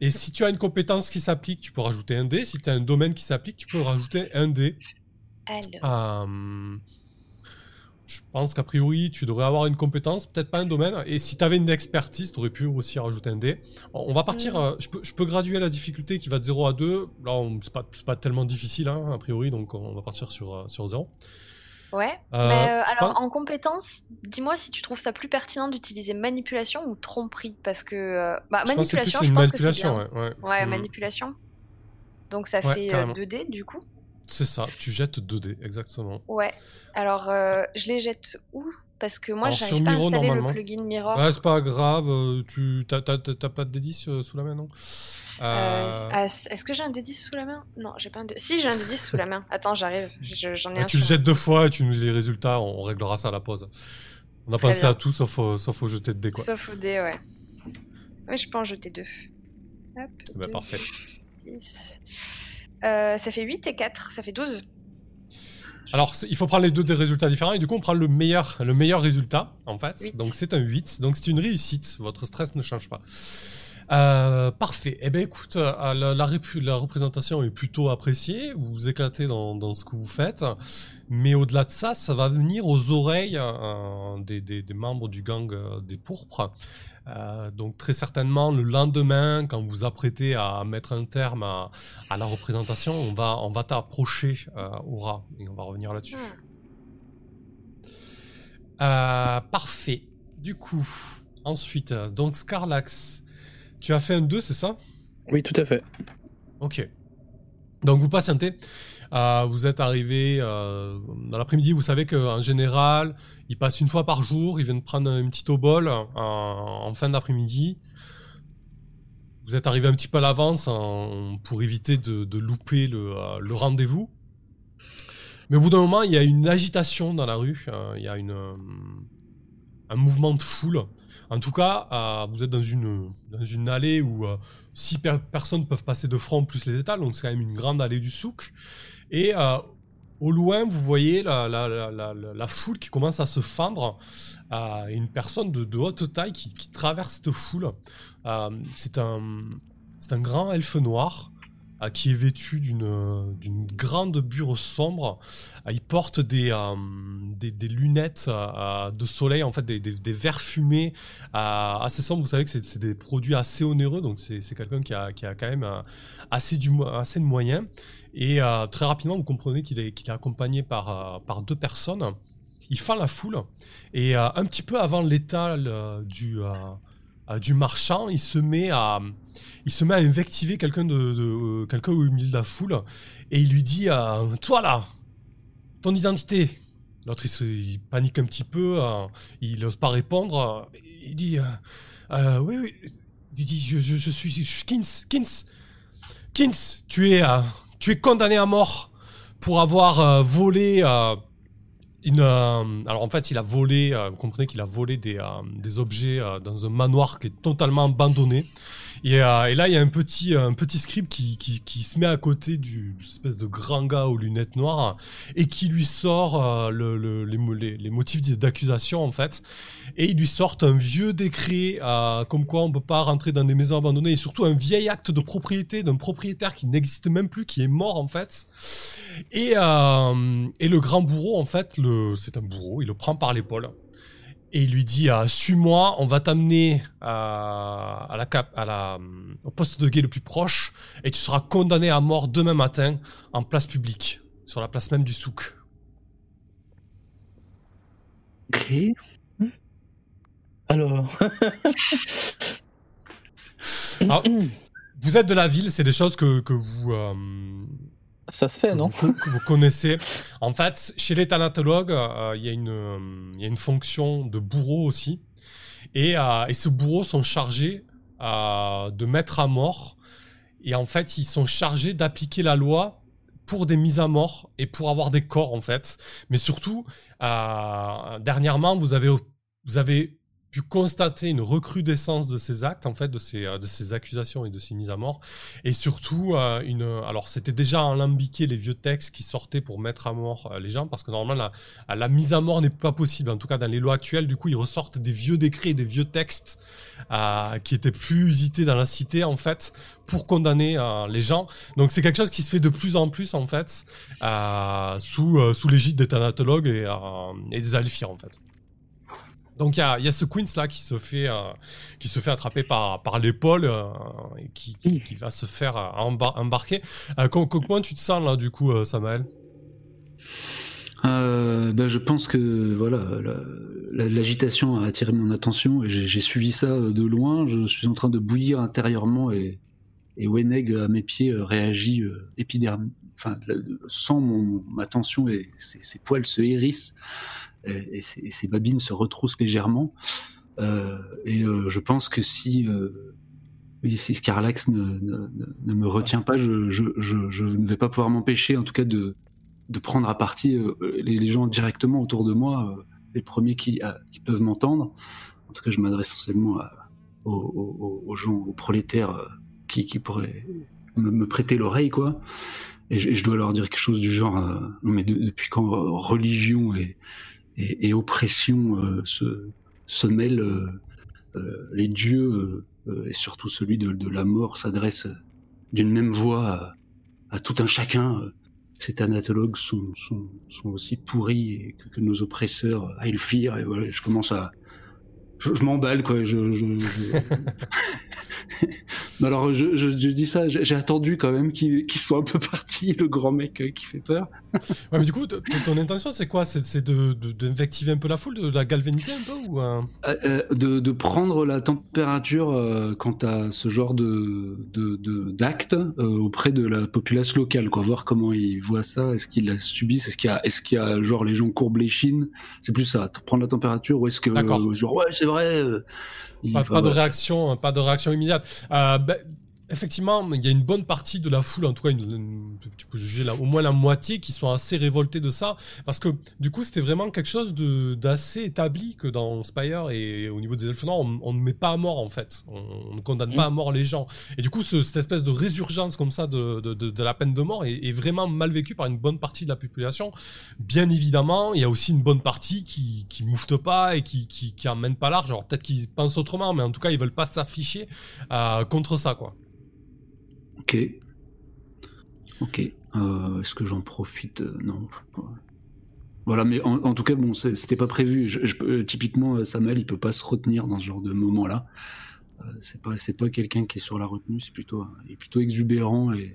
Et si tu as une compétence qui s'applique, tu peux rajouter un dé. Si tu as un domaine qui s'applique, tu peux rajouter un dé. Alors. Euh, je pense qu'a priori, tu devrais avoir une compétence, peut-être pas un domaine. Et si tu avais une expertise, tu aurais pu aussi rajouter un dé. On va partir. Mm. euh, je, peux, je peux graduer la difficulté qui va de 0 à 2. Là, c'est pas, pas tellement difficile, hein, a priori, donc on va partir sur, euh, sur 0. Ouais. Euh, Mais, euh, alors pense- en compétence, dis-moi si tu trouves ça plus pertinent d'utiliser manipulation ou tromperie parce que euh, bah, je pense que manipulation, je pense que c'est manipulation. bien. ouais, ouais. Ouais, Mm. manipulation. Donc ça Ouais, fait carrément. euh, 2D du coup? C'est ça, tu jettes 2 dés, exactement. Ouais. Alors, euh, je les jette où? Parce que moi, j'arrive pas à installer le plugin Mirror. Ouais, c'est pas grave. Euh, tu t'as, pas de D10 sous la main, non? Ah, Est-ce que j'ai un D10 sous la main? Non, j'ai pas un D... Si, j'ai un D10 sous la main. Attends, j'arrive. j'en ai un. Tu le jettes deux fois et tu nous dis les résultats. On réglera ça à la pause. On a pensé à tout sauf au, sauf au jeter de dés, quoi. Sauf au dé, ouais. Oui, je peux en jeter deux. Hop. Ben, parfait. 10. Euh, ça fait 8 et 4, ça fait 12. Alors, il faut prendre les deux des résultats différents et du coup, on prend le meilleur, le meilleur résultat, en fait. Donc, c'est un 8. Donc, c'est une réussite. Votre stress ne change pas. Euh, parfait. Eh bien, écoute, euh, la, la, représentation est plutôt appréciée. Vous vous éclatez dans, dans ce que vous faites. Mais au-delà de ça, ça va venir aux oreilles des, des, des, membres du gang des pourpres. Euh, donc très certainement le lendemain, quand vous apprêtez à mettre un terme à, la représentation, on va, on va t'approcher euh, au rat et on va revenir là-dessus. Hmm. Euh, parfait. Du coup, ensuite, donc Scarlax, tu as fait un 2, c'est ça? Oui, tout à fait. Ok. Donc vous patientez. Euh, vous êtes arrivé euh, dans l'après-midi, vous savez qu'en général, ils passent une fois par jour, ils viennent prendre un petit obol en, fin d'après-midi. Vous êtes arrivé un petit peu à l'avance pour éviter de, louper euh, le, rendez-vous. Mais au bout d'un moment, il y a une agitation dans la rue, il y a une, un mouvement de foule. En tout cas, vous êtes dans une, une allée où six personnes peuvent passer de front plus les étals, donc c'est quand même une grande allée du souk. Et euh, au loin, vous voyez la, foule qui commence à se fendre. Euh, une personne de, haute taille qui, qui, traverse cette foule. Euh, c'est un, un grand elfe noir qui est vêtu d'une grande bure sombre. il porte des, des, lunettes de soleil, en fait des, des, verres fumés assez sombres. Vous savez que c'est des produits assez onéreux, donc c'est quelqu'un qui a, qui a quand même assez, du, assez de moyens. Et euh, très rapidement, vous comprenez qu'il est, est accompagné par, euh, par deux personnes. Il fend la foule. Et euh, un petit peu avant l'étal du, du marchand, il se met à, il se met à invectiver quelqu'un de, quelqu'un au milieu de la foule. Et il lui dit Toi là, ton identité. L'autre, il, panique un petit peu. il n'ose pas répondre. Il dit Oui, oui. Il dit Je, je, suis Kins. Kins. Kins, tu es tu es condamné à mort pour avoir euh, volé euh, Euh, alors en fait, il a volé. vous comprenez qu'il a volé des, des objets dans un manoir qui est totalement abandonné. Euh, et, là, il y a un petit, un petit script qui, qui, se met à côté du espèce de grand gars aux lunettes noires et qui lui sort euh, le, les, les, motifs d'accusation en fait. Et il lui sort un vieux décret euh, comme quoi on peut pas rentrer dans des maisons abandonnées et surtout un vieil acte de propriété d'un propriétaire qui n'existe même plus, qui est mort en fait. Et, et le grand bourreau en fait, c'est un bourreau, il le prend par l'épaule et il lui dit ah, suis-moi, on va t'amener à, la cap, à la, au poste de guet le plus proche et tu seras condamné à mort demain matin en place publique, sur la place même du souk. Ok. Alors. Alors vous êtes de la ville, c'est des choses que, que vous, euh, ça se fait, non vous, que vous connaissez. En fait, chez les thanatologues, euh, il y, euh, y, a une fonction de bourreau aussi. Et, euh, et ces bourreaux sont chargés de mettre à mort. Et en fait, ils sont chargés d'appliquer la loi pour des mises à mort et pour avoir des corps, en fait. Mais surtout, dernièrement, vous avez, vous avez constater une recrudescence de ces actes, en fait, de ces, euh, de ces accusations et de ces mises à mort. Et surtout, euh, une, alors c'était déjà alambiqué les vieux textes qui sortaient pour mettre à mort euh, les gens, parce que normalement, la, la mise à mort n'est pas possible. En tout cas, dans les lois actuelles, du coup, ils ressortent des vieux décrets, des vieux textes qui étaient plus usités dans la cité, en fait, pour condamner les gens. Donc c'est quelque chose qui se fait de plus en plus, en fait, sous, sous l'égide des thanatologues et, et des alphirs, en fait. Donc il y a, ce Queens là qui se fait, euh, qui se fait attraper par, par l'épaule euh, et qui, qui, va se faire euh, embarquer. comment, tu te sens là du coup, Samael ben, je pense que voilà, l'agitation a attiré mon attention et j'ai suivi ça de loin. Je suis en train de bouillir intérieurement et, et à mes pieds réagit enfin, sans mon, ma tension et ses, poils se hérissent et, ses, babines se retroussent légèrement. et je pense que si si Scarlax ne, me retient pas, je, ne vais pas pouvoir m'empêcher, en tout cas, de, prendre à partie les, gens directement autour de moi, les premiers qui, peuvent m'entendre. En tout cas, je m'adresse essentiellement aux, gens, aux prolétaires qui, pourraient me, prêter l'oreille, quoi. Et je, dois leur dire quelque chose du genre, euh, non mais depuis quand euh, religion et, et, oppression euh, se, se mêlent, les dieux et surtout celui de, de la mort s'adressent d'une même voix à, tout un chacun. Ces thanatologues sont, sont, sont aussi pourris que, que nos oppresseurs à Elfir. Et voilà, je commence à, je, m'emballe quoi. Je, je, alors je, dis ça, j'ai attendu quand même qu'il soit un peu parti, le grand mec euh, qui fait peur. ouais, mais du coup, ton intention c'est quoi? C'est d'invectiver de, un peu la foule, de la galvaniser un peu ou euh, euh, de, prendre la température quant à ce genre de d'actes auprès de la population locale, quoi. Voir comment ils voient ça, est-ce qu'ils la subissent, est-ce qu'il y a, est-ce qu'il y a genre les gens courbent les chines, c'est plus ça, prendre la température ou est-ce que genre ouais c'est vrai. Pas, de réaction, pas de réaction immédiate. Euh, ben, effectivement, il y a une bonne partie de la foule, en tout cas, tu peux juger là, au moins la moitié, qui sont assez révoltés de ça, parce que du coup, c'était vraiment quelque chose d'assez établi que dans Spire et au niveau des elfes on, on, ne met pas à mort en fait, on, ne condamne pas à mort les gens. Et du coup, cette espèce de résurgence comme ça de, la peine de mort est, vraiment mal vécue par une bonne partie de la population. Bien évidemment, il y a aussi une bonne partie qui, qui moufte pas et qui, qui, qui emmène pas large. Alors peut-être qu'ils pensent autrement, mais en tout cas, ils veulent pas s'afficher euh, contre ça, quoi. Ok. Ok. Euh, est-ce que j'en profite? Euh, Non. Voilà, mais en, tout cas, bon, c'était pas prévu. Je, typiquement, euh, Samuel, il peut pas se retenir dans ce genre de moment-là. c'est pas, c'est pas quelqu'un qui est sur la retenue. C'est plutôt, il est plutôt exubérant et,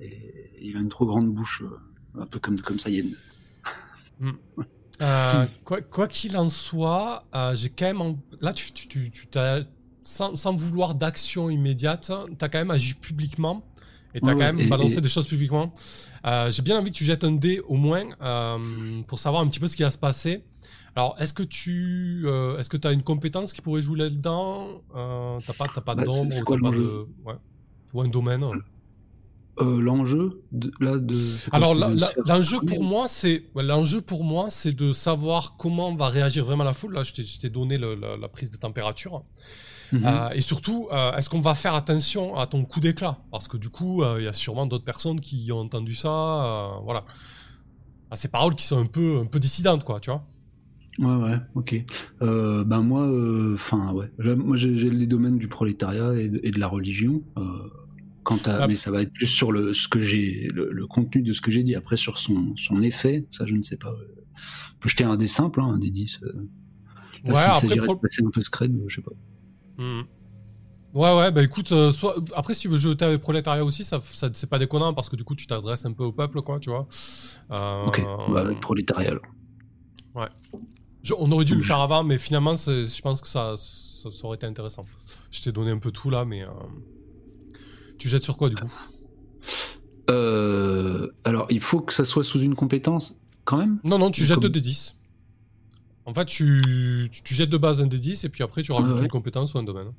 il a une trop grande bouche, un peu comme comme Sayen. Hmm. quoi qu'il en soit, j'ai quand même là tu, tu, tu, tu sans, vouloir d'action immédiate, tu as quand même agi publiquement et tu as quand même balancé des choses publiquement. Euh, j'ai bien envie que tu jettes un dé au moins euh, pour savoir un petit peu ce qui va se passer. Alors, est-ce que tu euh, est-ce que as une compétence qui pourrait jouer là-dedans? T'as pas, pas bah, d'ombre ou, ouais. ou un domaine l'enjeu là de alors l'enjeu pour moi c'est l'enjeu pour moi c'est de savoir comment va réagir vraiment la foule là je t'ai donné la, prise de température Mhm. Euh, et surtout, euh, est-ce qu'on va faire attention à ton coup d'éclat? Parce que du coup, euh, il y a sûrement d'autres personnes qui ont entendu ça. voilà. À ces paroles qui sont un peu, un peu dissidentes, quoi, tu vois. Ouais, ouais, ok. ben moi, enfin, ouais. moi, j'ai les domaines du prolétariat et de, la religion. Quant à, ah. mais ça va être plus sur le ce que j'ai le, contenu de ce que j'ai dit. Après sur son, son effet, ça je ne sais pas. On peut jeter un dé simple, hein, un dé 10. ouais, après, pro... un peu scred, je sais pas. Hmm. Ouais, ouais, bah écoute, euh, soit... après, si tu veux jouer avec Prolétariat aussi, ça, ça c'est pas déconnant parce que du coup, tu t'adresses un peu au peuple, quoi, tu vois. Euh... Ok, bah, avec Prolétariat Ouais. on aurait dû le faire avant, mais finalement, je pense que ça, ça, aurait été intéressant. Je t'ai donné un peu tout là, mais. Euh, tu jettes sur quoi du coup? Euh, Alors, il faut que ça soit sous une compétence quand même? Non, non, tu jettes des 10. En fait, tu, tu, jettes de base un D10 et puis après tu rajoutes une compétence ou un domaine.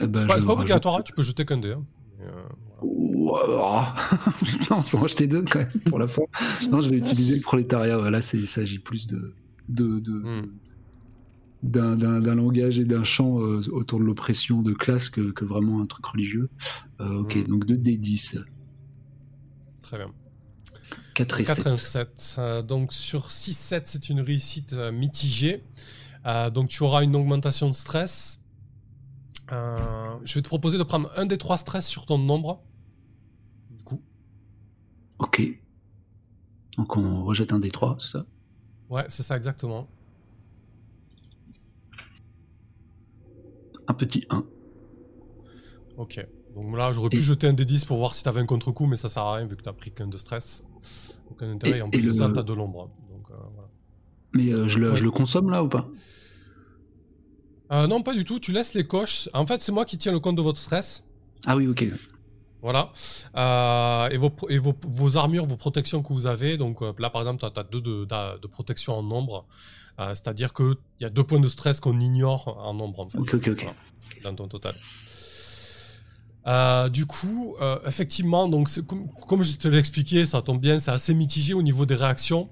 Eh ben, c'est pas, pas obligatoire, hein, tu peux jeter qu'un dé. Hein. Euh, non, tu vas en jeter deux quand même pour la fois. non, je vais utiliser le prolétariat. Là, il s'agit plus de, de, de, hmm. d'un langage et d'un chant euh, autour de l'oppression de classe que, que, vraiment un truc religieux. Euh, ok, hmm. donc 2 D10. Très bien. 4 et 4 7. Euh, donc sur 6-7, c'est une réussite euh, mitigée. Euh, donc tu auras une augmentation de stress. je vais te proposer de prendre un des trois stress sur ton nombre. Du coup. Ok. Donc on rejette un des trois, c'est ça? Ouais, c'est ça exactement. Un petit 1. Ok. Donc là, j'aurais pu jeter un des 10 pour voir si t'avais un contre-coup, mais ça sert à rien vu que t'as pris qu'un de stress. Aucun intérêt. Et, en plus de ça, t'as de l'ombre. Euh, mais euh, je, le, consomme là ou pas? Euh, Non, pas du tout. Tu laisses les coches. En fait, c'est moi qui tiens le compte de votre stress. Ah oui, ok. Voilà. Euh, et, vos, et vos, vos, armures, vos protections que vous avez. Donc euh, là, par exemple, tu as, deux de, de, protection en nombre. Euh, c'est-à-dire qu'il y a deux points de stress qu'on ignore en nombre, en fait. Ok, ok, ok. dans ton total. Du coup, effectivement, donc comme, je te l'ai expliqué, ça tombe bien, c'est assez mitigé au niveau des réactions.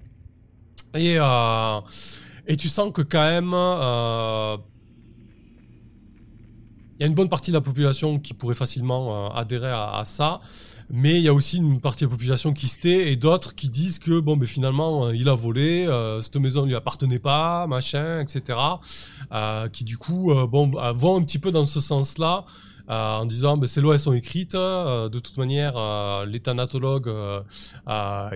Et, et tu sens que quand même il y a une bonne partie de la population qui pourrait facilement euh, adhérer à, ça, mais il y a aussi une partie de la population qui se tait et d'autres qui disent que bon, ben finalement, euh, il a volé, euh, cette maison ne lui appartenait pas, machin, etc. qui du coup, bon, vont un petit peu dans ce sens-là. En disant ben, ces lois elles sont écrites de toute manière les thanatologues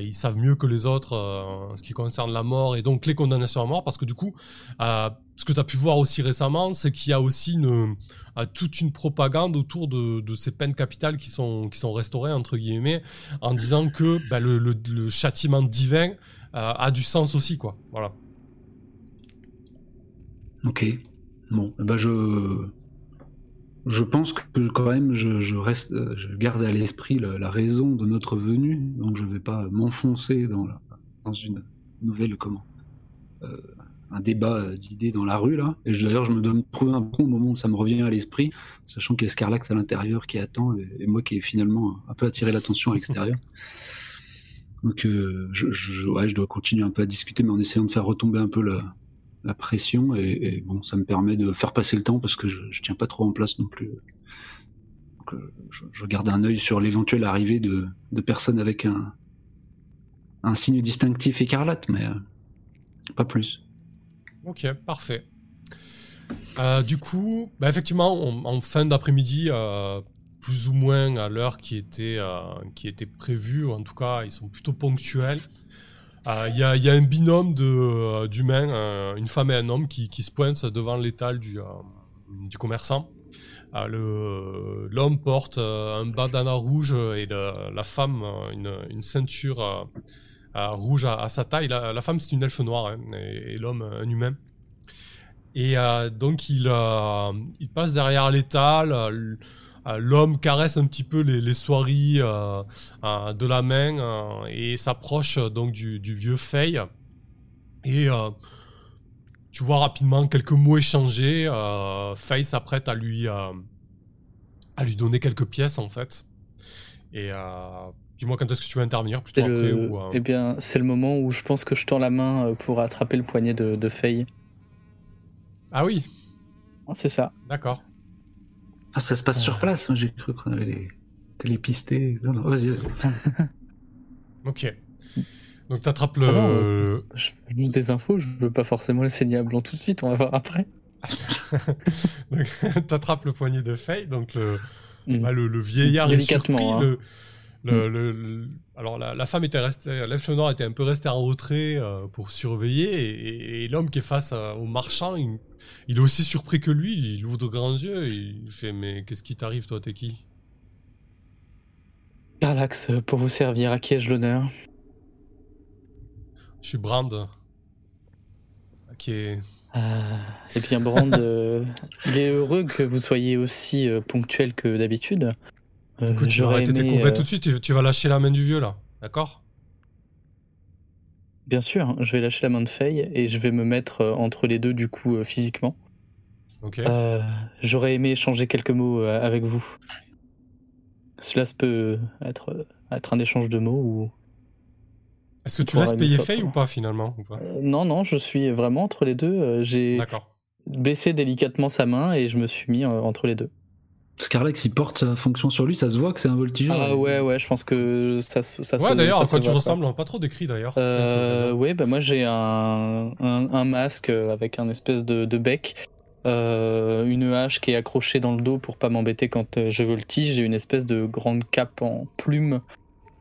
ils savent mieux que les autres en ce qui concerne la mort et donc les condamnations à mort parce que du coup ce que tu as pu voir aussi récemment c'est qu'il y a aussi une toute une propagande autour de, ces peines capitales qui sont, qui sont restaurées, entre guillemets, en disant que bah, le, châtiment divin euh, a du sens aussi, quoi. Voilà. Ok. Bon, bah je. Je pense que quand même, je, reste, je garde à l'esprit la, raison de notre venue, donc je ne vais pas m'enfoncer dans, dans une nouvelle comment euh, un débat euh, d'idées dans la rue là. Et d'ailleurs, je me dois trouver un bon moment où ça me revient à l'esprit, sachant qu'il y a Scarlax à l'intérieur qui attend et, moi qui ai finalement un peu attiré l'attention à l'extérieur. Donc, euh, je, je, ouais, je dois continuer un peu à discuter, mais en essayant de faire retomber un peu la, la pression. Et, bon, ça me permet de faire passer le temps parce que je, je tiens pas trop en place non plus. Donc, euh, je, garde un œil sur l'éventuelle arrivée de, personnes avec un, signe distinctif écarlate, mais pas plus. Ok, parfait. Euh, du coup, bah, effectivement, en fin d'après-midi, euh, plus ou moins à l'heure qui était, euh, qui était prévue, en tout cas, ils sont plutôt ponctuels. Il y, a un binôme d'humains, une femme et un homme, qui, se pointent devant l'étal du, commerçant. L'homme porte un bandana rouge et la femme une, ceinture rouge à, sa taille. La, femme, c'est une elfe noire hein, et, l'homme, un humain. Et euh, donc, euh, il passe derrière l'étal. Euh, l'homme caresse un petit peu les, les soieries de la main et s'approche donc du, vieux Fey. Et tu vois rapidement quelques mots échangés. Euh, Faye s'apprête à lui, à lui donner quelques pièces en fait. Et Dis-moi quand est-ce que tu vas intervenir, plutôt après ou, euh, Eh bien, c'est le moment où je pense que je tends la main euh, pour attraper le poignet de, de Faye. Ah oui C'est ça. D'accord. Ah, ça se passe sur euh. place, j'ai cru qu'on allait les télépister. Non, non, vas-y. ok. Donc t'attrapes le... Ah je veux des infos, je veux pas forcément le saigner à blanc tout de suite, on va voir après. donc t'attrapes le poignet de Faye, donc le, mm. bah, le, vieillard est surpris, hein. le, le, alors la, femme était restée, l'elfe noir était un peu resté en retrait euh, pour surveiller et, l'homme qui est face au marchand, il, est aussi surpris que lui, il ouvre de grands yeux et il fait mais qu'est-ce qui t'arrive toi, t'es qui? Carlax, pour vous servir, à qui ai-je l'honneur? Je suis Brand. Est... Euh, eh bien Brand, euh, il est heureux que vous soyez aussi ponctuel que d'habitude. Euh, Écoute, tu vas arrêter tes combats tout de suite, tu, vas lâcher la main du vieux là, d'accord? Bien sûr, hein, je vais lâcher la main de Faye et je vais me mettre euh, entre les deux du coup euh, physiquement. Ok. J'aurais aimé échanger quelques mots avec vous. Cela peut être, être un échange de mots ou. Est-ce que tu laisses payer Faye ou pas finalement Non, non, je suis vraiment entre les deux. J'ai baissé délicatement sa main et je me suis mis entre les deux. Scarlex, il porte sa fonction sur lui, ça se voit que c'est un voltigeur. Ah ouais, ouais, je pense que ça, ça Ouais, d'ailleurs, à quoi tu ressembles Pas trop décrit d'ailleurs. Euh, ouais, bah moi j'ai un, un, masque avec un espèce de, de bec, euh, une hache qui est accrochée dans le dos pour pas m'embêter quand euh, je voltige, j'ai une espèce de grande cape en plume,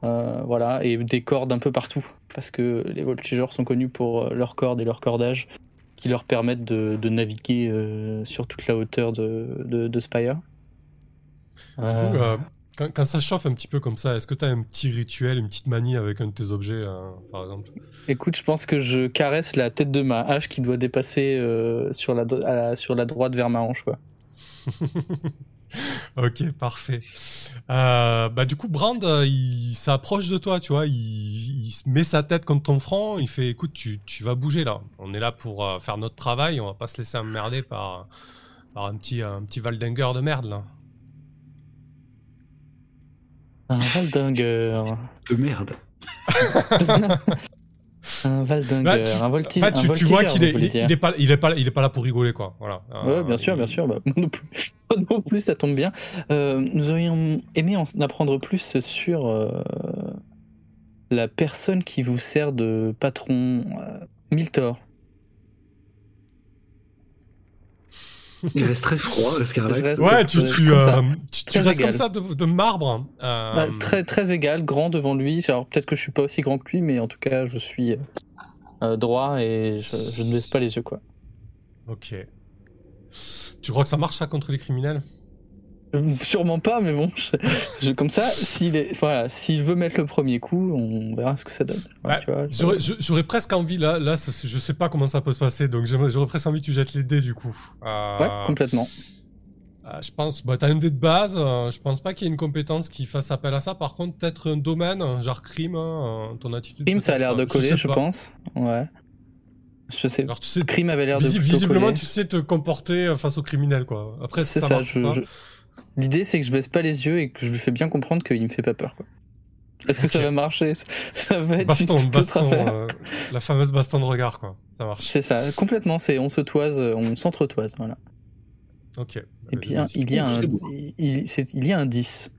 euh, voilà, et des cordes un peu partout, parce que les voltigeurs sont connus pour leurs cordes et leur cordage qui leur permettent de, de naviguer sur toute la hauteur de, de, de Spire. Euh, quand, ça chauffe un petit peu comme ça, est-ce que tu as un petit rituel, une petite manie avec un de tes objets, euh, par exemple? Écoute, je pense que je caresse la tête de ma hache qui doit dépasser euh, sur, la, sur la droite vers ma hanche. Quoi. ok, parfait. Euh, bah du coup, Brand, euh, il s'approche de toi, tu vois, il, met sa tête contre ton front, il fait, écoute, tu, tu vas bouger là. On est là pour euh, faire notre travail, on va pas se laisser emmerder par, par un petit, un petit Valdinger de merde là. Un Valdinger de merde. Un Valdinger, bah, tu, un voltige. tu, vois qu'il est, il, est pas, il est pas, il est pas là pour rigoler, quoi. Voilà. Ouais, bien sûr, bien sûr. Bah, non, plus, ça tombe bien. Euh, nous aurions aimé en apprendre plus sur euh, la personne qui vous sert de patron, euh, Miltor. Il reste très froid, le Ouais, tu, tu, euh, tu, restes comme ça de, marbre. Euh, bah, très, très égal, grand devant lui. Alors peut-être que je suis pas aussi grand que lui, mais en tout cas, je suis euh, droit et je, ne baisse pas les yeux, quoi. Ok. Tu crois que ça marche ça contre les criminels? Sûrement pas, mais bon, comme ça, s'il est, voilà, s'il veut mettre le premier coup, on verra ce que ça donne. j'aurais presque envie là, là, je sais pas comment ça peut se passer, donc j'aurais presque envie que tu jettes les dés du coup. Euh, ouais, complètement. Euh, je pense, bah, t'as un dé de base. Euh, je pense pas qu'il y ait une compétence qui fasse appel à ça. Par contre, peut-être un domaine, genre crime, hein, ton attitude. Crime, ça a l'air de coller, je, pense. Ouais. Je sais. Alors, tu sais, crime avait l'air de visiblement, tu sais te comporter face aux criminels, quoi. Après, ça, ça marche pas. L'idée, c'est que je baisse pas les yeux et que je lui fais bien comprendre qu'il me fait pas peur. Est-ce que ça va marcher? Ça va être baston, baston, euh, la fameuse baston de regard, quoi. Ça marche. C'est ça, complètement. C'est on se toise, on s'entretoise, voilà. Ok. Et puis il, y a un, il, il, y a un 10.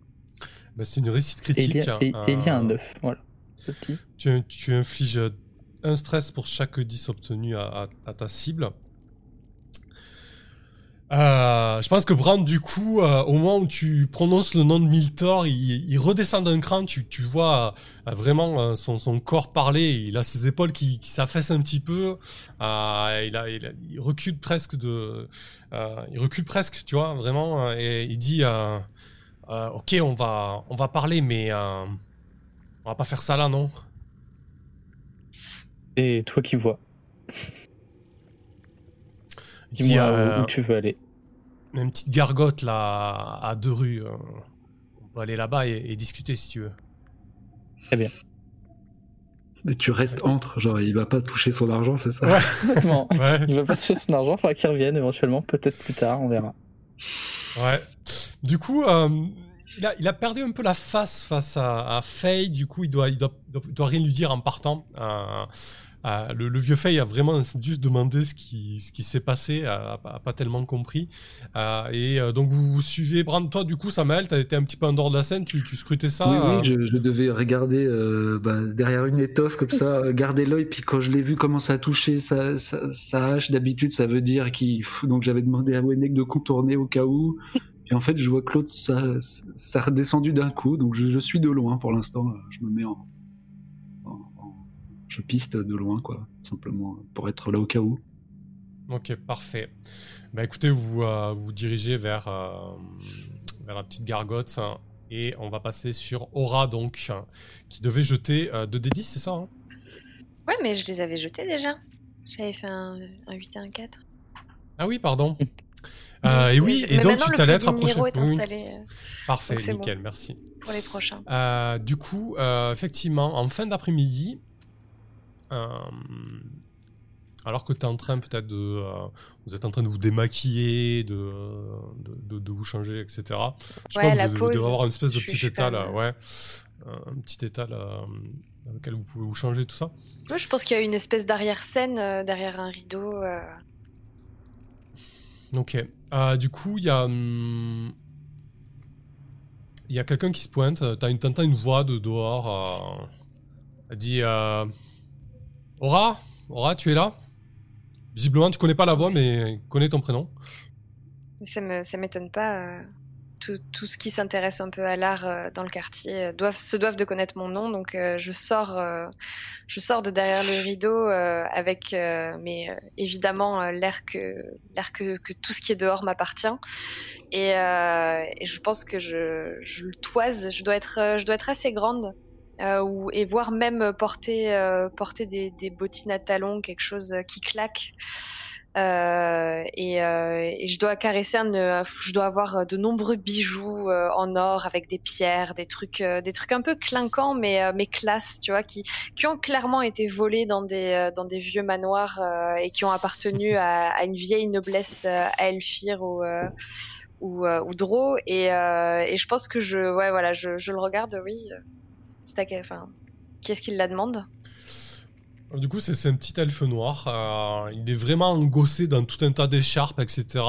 Bah, c'est une réussite critique. Et il y a, un 9, voilà. Tu, tu, infliges un stress pour chaque 10 obtenu à ta cible. Euh, je pense que Brand, du coup, euh, au moment où tu prononces le nom de Miltor, il, redescend d'un cran. Tu, vois euh, vraiment son, corps parler. Il a ses épaules qui, s'affaissent un petit peu. il, recule presque il recule presque, tu vois, vraiment. Et il dit, ok, on va, on va parler, mais on va pas faire ça là, non? Et toi qui vois. Dis-moi où, tu veux aller. Une petite gargote là, à deux rues. Euh, on peut aller là-bas et, discuter si tu veux. Très bien. Et tu restes entre, genre il va pas toucher son argent, c'est ça? Ouais, Il va pas toucher son argent, il faudra qu'il revienne éventuellement, peut-être plus tard, on verra. Ouais. Du coup, euh, il, a, il, a, perdu un peu la face face à, à Faye, du coup il doit, il doit, doit, rien lui dire en partant. Euh, ah, le, vieux Faye a vraiment juste demandé ce qui, ce qui s'est passé, a, pas tellement compris. Euh, et euh, donc vous, vous, suivez, Brand, toi du coup, Samuel, t'as été un petit peu en dehors de la scène, tu, tu scrutais ça Oui, oui euh je, devais regarder bah, derrière une étoffe comme ça, garder l'œil, puis quand je l'ai vu commencer à toucher sa, sa, hache, d'habitude ça veut dire qu'il. Donc j'avais demandé à Wenek de contourner au cas où. Et en fait, je vois l'autre, ça, ça a redescendu d'un coup, donc je, je suis de loin pour l'instant, je me mets en, je piste de loin, quoi, simplement pour être là au cas où. Ok, parfait. Bah écoutez, vous euh, vous dirigez vers, euh, vers la petite gargote hein, et on va passer sur Aura donc, qui devait jeter 2d10, c'est ça hein? Ouais, mais je les avais jetés déjà. J'avais fait un, 8 et un 4. Ah oui, pardon. Euh, et oui, et donc tu t'allais être approché. Oui. Parfait, nickel, merci. Pour les prochains. du coup, effectivement, en fin d'après-midi, euh, alors que tu es en train peut-être de... Euh, vous êtes en train de vous démaquiller, de, de, de, vous changer, etc. Je ouais, pense que vous, devez avoir une espèce de petit état là, ouais. Un petit état là, dans lequel vous pouvez vous changer, tout ça. Ouais, je pense qu'il y a une espèce d'arrière-scène, euh, derrière un rideau. Ok. du coup, il y a... Hum, il y a quelqu'un qui se pointe, t'as une, une voix de dehors, elle dit Aura Aura, tu es là Visiblement, tu connais pas la voix, mais connais ton prénom. Ça ça m'étonne pas. Euh, tout, ce qui s'intéresse un peu à l'art euh, dans le quartier euh, se doivent de connaître mon nom. Donc, je sors, je sors de derrière le rideau avec, mais évidemment, l'air que, l'air que, tout ce qui est dehors m'appartient. Et, je pense que je, je le toise. Je dois être, je dois être assez grande euh, et voire même porter, euh, porter des, bottines à talons, quelque chose qui claque. Euh, et, je dois caresser un, je dois avoir de nombreux bijoux en or avec des pierres, des trucs, des trucs un peu clinquants mais mais classe, tu vois, qui qui ont clairement été volés dans des dans des vieux manoirs et qui ont appartenu à, une vieille noblesse à Elfir ou ou, ou et, et je pense que je ouais voilà je, je le regarde oui c'est enfin qui est-ce qui la demande? Du coup, c'est un petit elfe noir. Euh, il est vraiment engossé dans tout un tas d'écharpes, etc.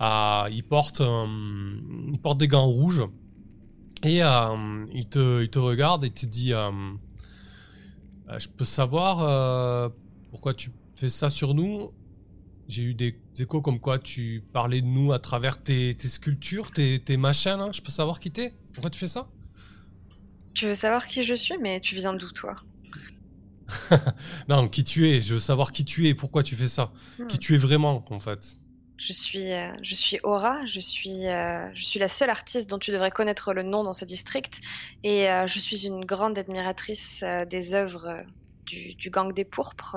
Euh, il, porte, il porte des gants rouges. Et euh, il, te, regarde et te dit Je peux savoir pourquoi tu fais ça sur nous? J'ai eu des échos comme quoi tu parlais de nous à travers tes, tes sculptures, tes, tes machins. Je peux savoir qui t'es? Pourquoi tu fais ça? Tu veux savoir qui je suis, mais tu viens d'où, toi? Non, qui tu es. Je veux savoir qui tu es, pourquoi tu fais ça. Hmm. Qui tu es vraiment, en fait. Je suis, euh, je suis Aura. Je suis, euh, je suis la seule artiste dont tu devrais connaître le nom dans ce district, et euh, je suis une grande admiratrice des œuvres du, du, gang des pourpres.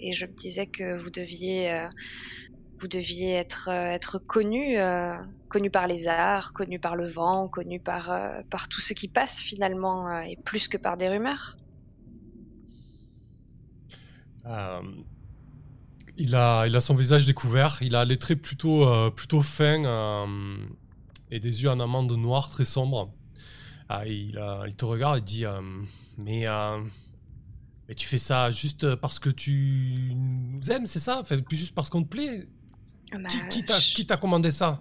et je me disais que vous deviez, vous deviez être, être connu, connu par les arts, connu par le vent, connu par, par tout ce qui passe finalement, et plus que par des rumeurs? Euh, il, a, il a son visage découvert, il a les traits plutôt, euh, plutôt fins euh, et des yeux en amande noire très sombres. Ah, il, il, te regarde et dit mais, mais tu fais ça juste parce que tu nous aimes, c'est ça? Enfin, Juste parce qu'on te plaît? Bah, Qui, t'a commandé ça?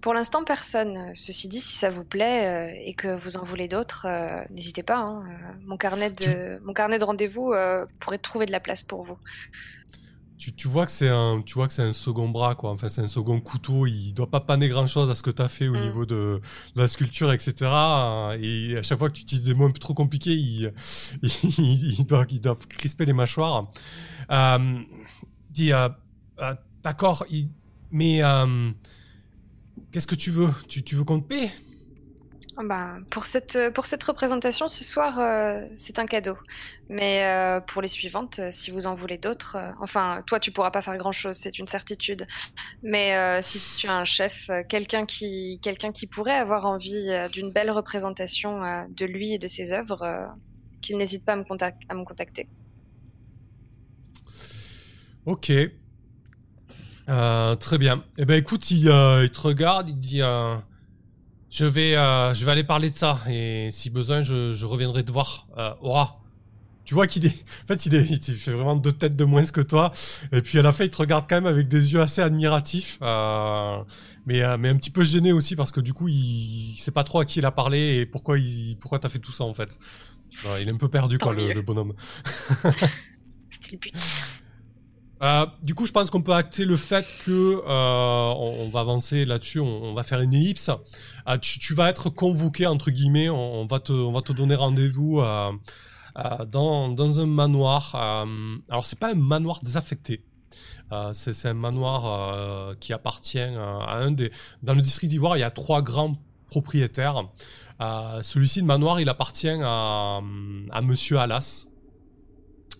Pour l'instant, personne. Ceci dit, si ça vous plaît euh, et que vous en voulez d'autres, euh, n'hésitez pas. Hein. Euh, mon carnet de, mon carnet de rendez-vous pourrait trouver de la place pour vous. Tu, vois que c'est un, tu vois que c'est un second bras, quoi. Enfin, c'est un second couteau. Il doit pas paner grand chose à ce que tu as fait au mm. niveau de, la sculpture, etc. Et à chaque fois que tu utilises des mots un peu trop compliqués, il, il, doit, il doit crisper les mâchoires. dit, d'accord, mais Qu'est-ce que tu veux? Tu, tu, veux qu'on te paie bah, pour, cette, pour cette représentation ce soir, euh, c'est un cadeau. Mais euh, pour les suivantes, euh, si vous en voulez d'autres, enfin, toi, tu pourras pas faire grand-chose, c'est une certitude. Mais si tu as un chef, quelqu'un qui, quelqu'un qui pourrait avoir envie d'une belle représentation de lui et de ses œuvres, qu'il n'hésite pas à me, à me contacter. Ok, euh, très bien. Eh ben écoute, il, euh, il te regarde, il dit euh, je vais je vais aller parler de ça et si besoin je, je reviendrai te voir. Aura. Tu vois qu'il est en fait il, est, il fait vraiment deux têtes de moins que toi et puis à la fin il te regarde quand même avec des yeux assez admiratifs mais mais un petit peu gêné aussi parce que du coup il, sait pas trop à qui il a parlé et pourquoi il pourquoi t'as fait tout ça en fait. il est un peu perdu quoi le, le bonhomme. C'était le but. Euh, du coup, je pense qu'on peut acter le fait que euh, on, va avancer là-dessus, on, va faire une ellipse. Euh, tu, vas être convoqué entre guillemets, on, va te, on va te donner rendez-vous dans, un manoir. alors, c'est pas un manoir désaffecté. c'est un manoir qui appartient à un des. Dans le district d'Ivoire, il y a trois grands propriétaires. Celui-ci, le manoir, il appartient à, à Monsieur Alas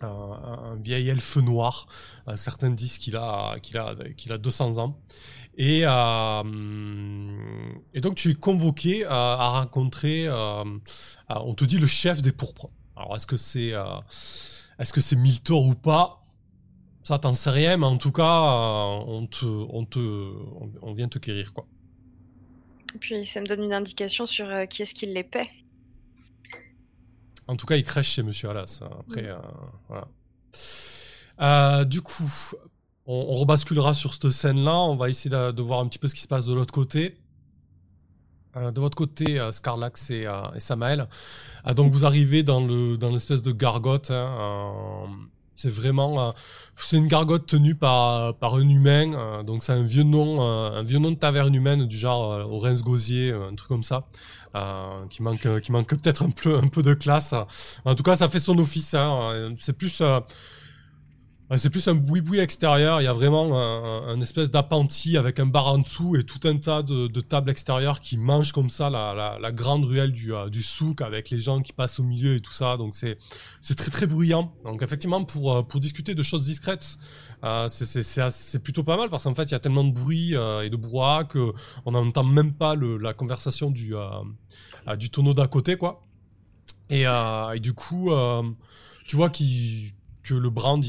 un, vieil elfe noir. Euh, certains disent qu'il a, qu'il a, qu'il a 200 ans. Et, euh, et donc tu es convoqué à rencontrer, euh, on te dit le chef des pourpres. Alors est-ce que c'est est-ce que c'est Miltor ou pas? Ça t'en sais rien, mais en tout cas on te, on te, on, vient te quérir quoi. Et puis ça me donne une indication sur qui est-ce qui les paie. En tout cas, il crèche chez Monsieur Alas. Hein. Après, mm. euh, voilà. Euh, du coup, on, rebasculera sur cette scène-là. On va essayer de, voir un petit peu ce qui se passe de l'autre côté. Euh, de votre côté, Scarlax et, et Samael. donc, vous arrivez dans le dans l'espèce de gargote. Hein, c'est vraiment, c'est une gargote tenue par, par un humain. donc c'est un vieux nom, un vieux nom de taverne humaine du genre Orenz Gosier, un truc comme ça. Euh, qui manque, euh, qui manque peut-être un peu, un peu de classe. En tout cas, ça fait son office. Hein. C'est plus, euh, c'est plus un boui-boui extérieur. Il y a vraiment un, espèce d'appentis avec un bar en dessous et tout un tas de, tables extérieures qui mangent comme ça la, grande ruelle du, euh, du, souk avec les gens qui passent au milieu et tout ça. Donc c'est très très bruyant. Donc effectivement, pour, euh, pour discuter de choses discrètes, euh, c'est plutôt pas mal parce qu'en fait, il y a tellement de bruit et de brouhaha qu'on n'entend même pas le, la conversation du, du tonneau d'à côté. quoi. Et, et du coup, tu vois qu'il que le brand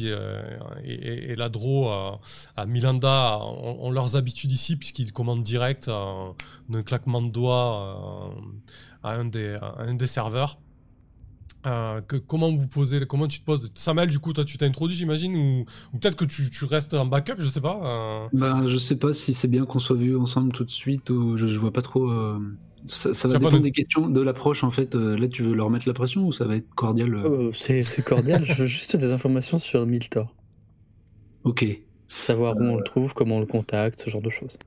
et, la Dro à Milanda ont, leurs habitudes ici puisqu'ils commandent direct euh, d'un claquement de doigts euh, à, un des, serveurs. Euh, que, comment vous posez, comment tu te poses? Samuel, du coup, toi, tu t'introduis, j'imagine, ou, peut-être que tu, restes en backup, je sais pas. Bah, je sais pas si c'est bien qu'on soit vu ensemble tout de suite ou je, je vois pas trop. Ça, va dépendre des questions, de l'approche en fait. Euh, là, tu veux leur mettre la pression ou ça va être cordial euh oh, C'est cordial, je veux juste des informations sur Miltor. Ok. Savoir où on le trouve, comment on le contacte, ce genre de choses.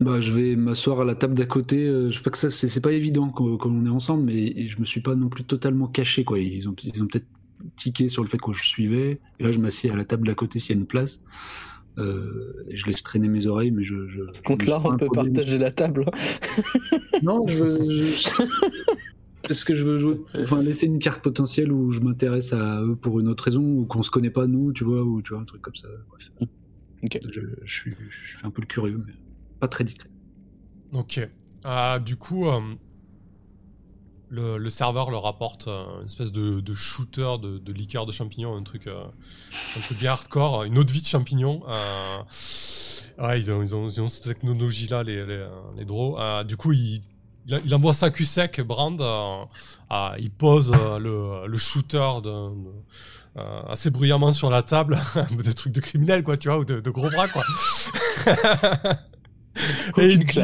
Bah, je vais m'asseoir à la table d'à côté. Euh, je sais pas que ça, c'est pas évident quand, on est ensemble, mais je me suis pas non plus totalement caché. Quoi. Ils ont, ils ont peut-être tiqué sur le fait que je suivais. Et là, je m'assieds à la table d'à côté s'il y a une place. Euh, je laisse traîner mes oreilles, mais je. je ce compte-là, on peut partager la table. non, je, je... parce que je veux jouer, enfin laisser une carte potentielle où je m'intéresse à eux pour une autre raison ou qu'on se connaît pas nous, tu vois, ou tu vois un truc comme ça. Ok. Je, suis, je fais un peu le curieux, mais pas très discret. Ok. Ah, du coup, euh, le, serveur leur apporte euh, une espèce de, shooter de, liqueur de champignons, un truc, euh, un truc bien hardcore, une autre vie de champignons. Euh, ouais, ils ont, ils, ont, ils ont, cette technologie-là, les, les, les draws. du coup, il, il, envoie ça cul sec, Brand. il pose le, le, shooter de, assez bruyamment sur la table, des trucs de criminels, quoi, tu vois, ou de, gros bras, quoi. Et il dit,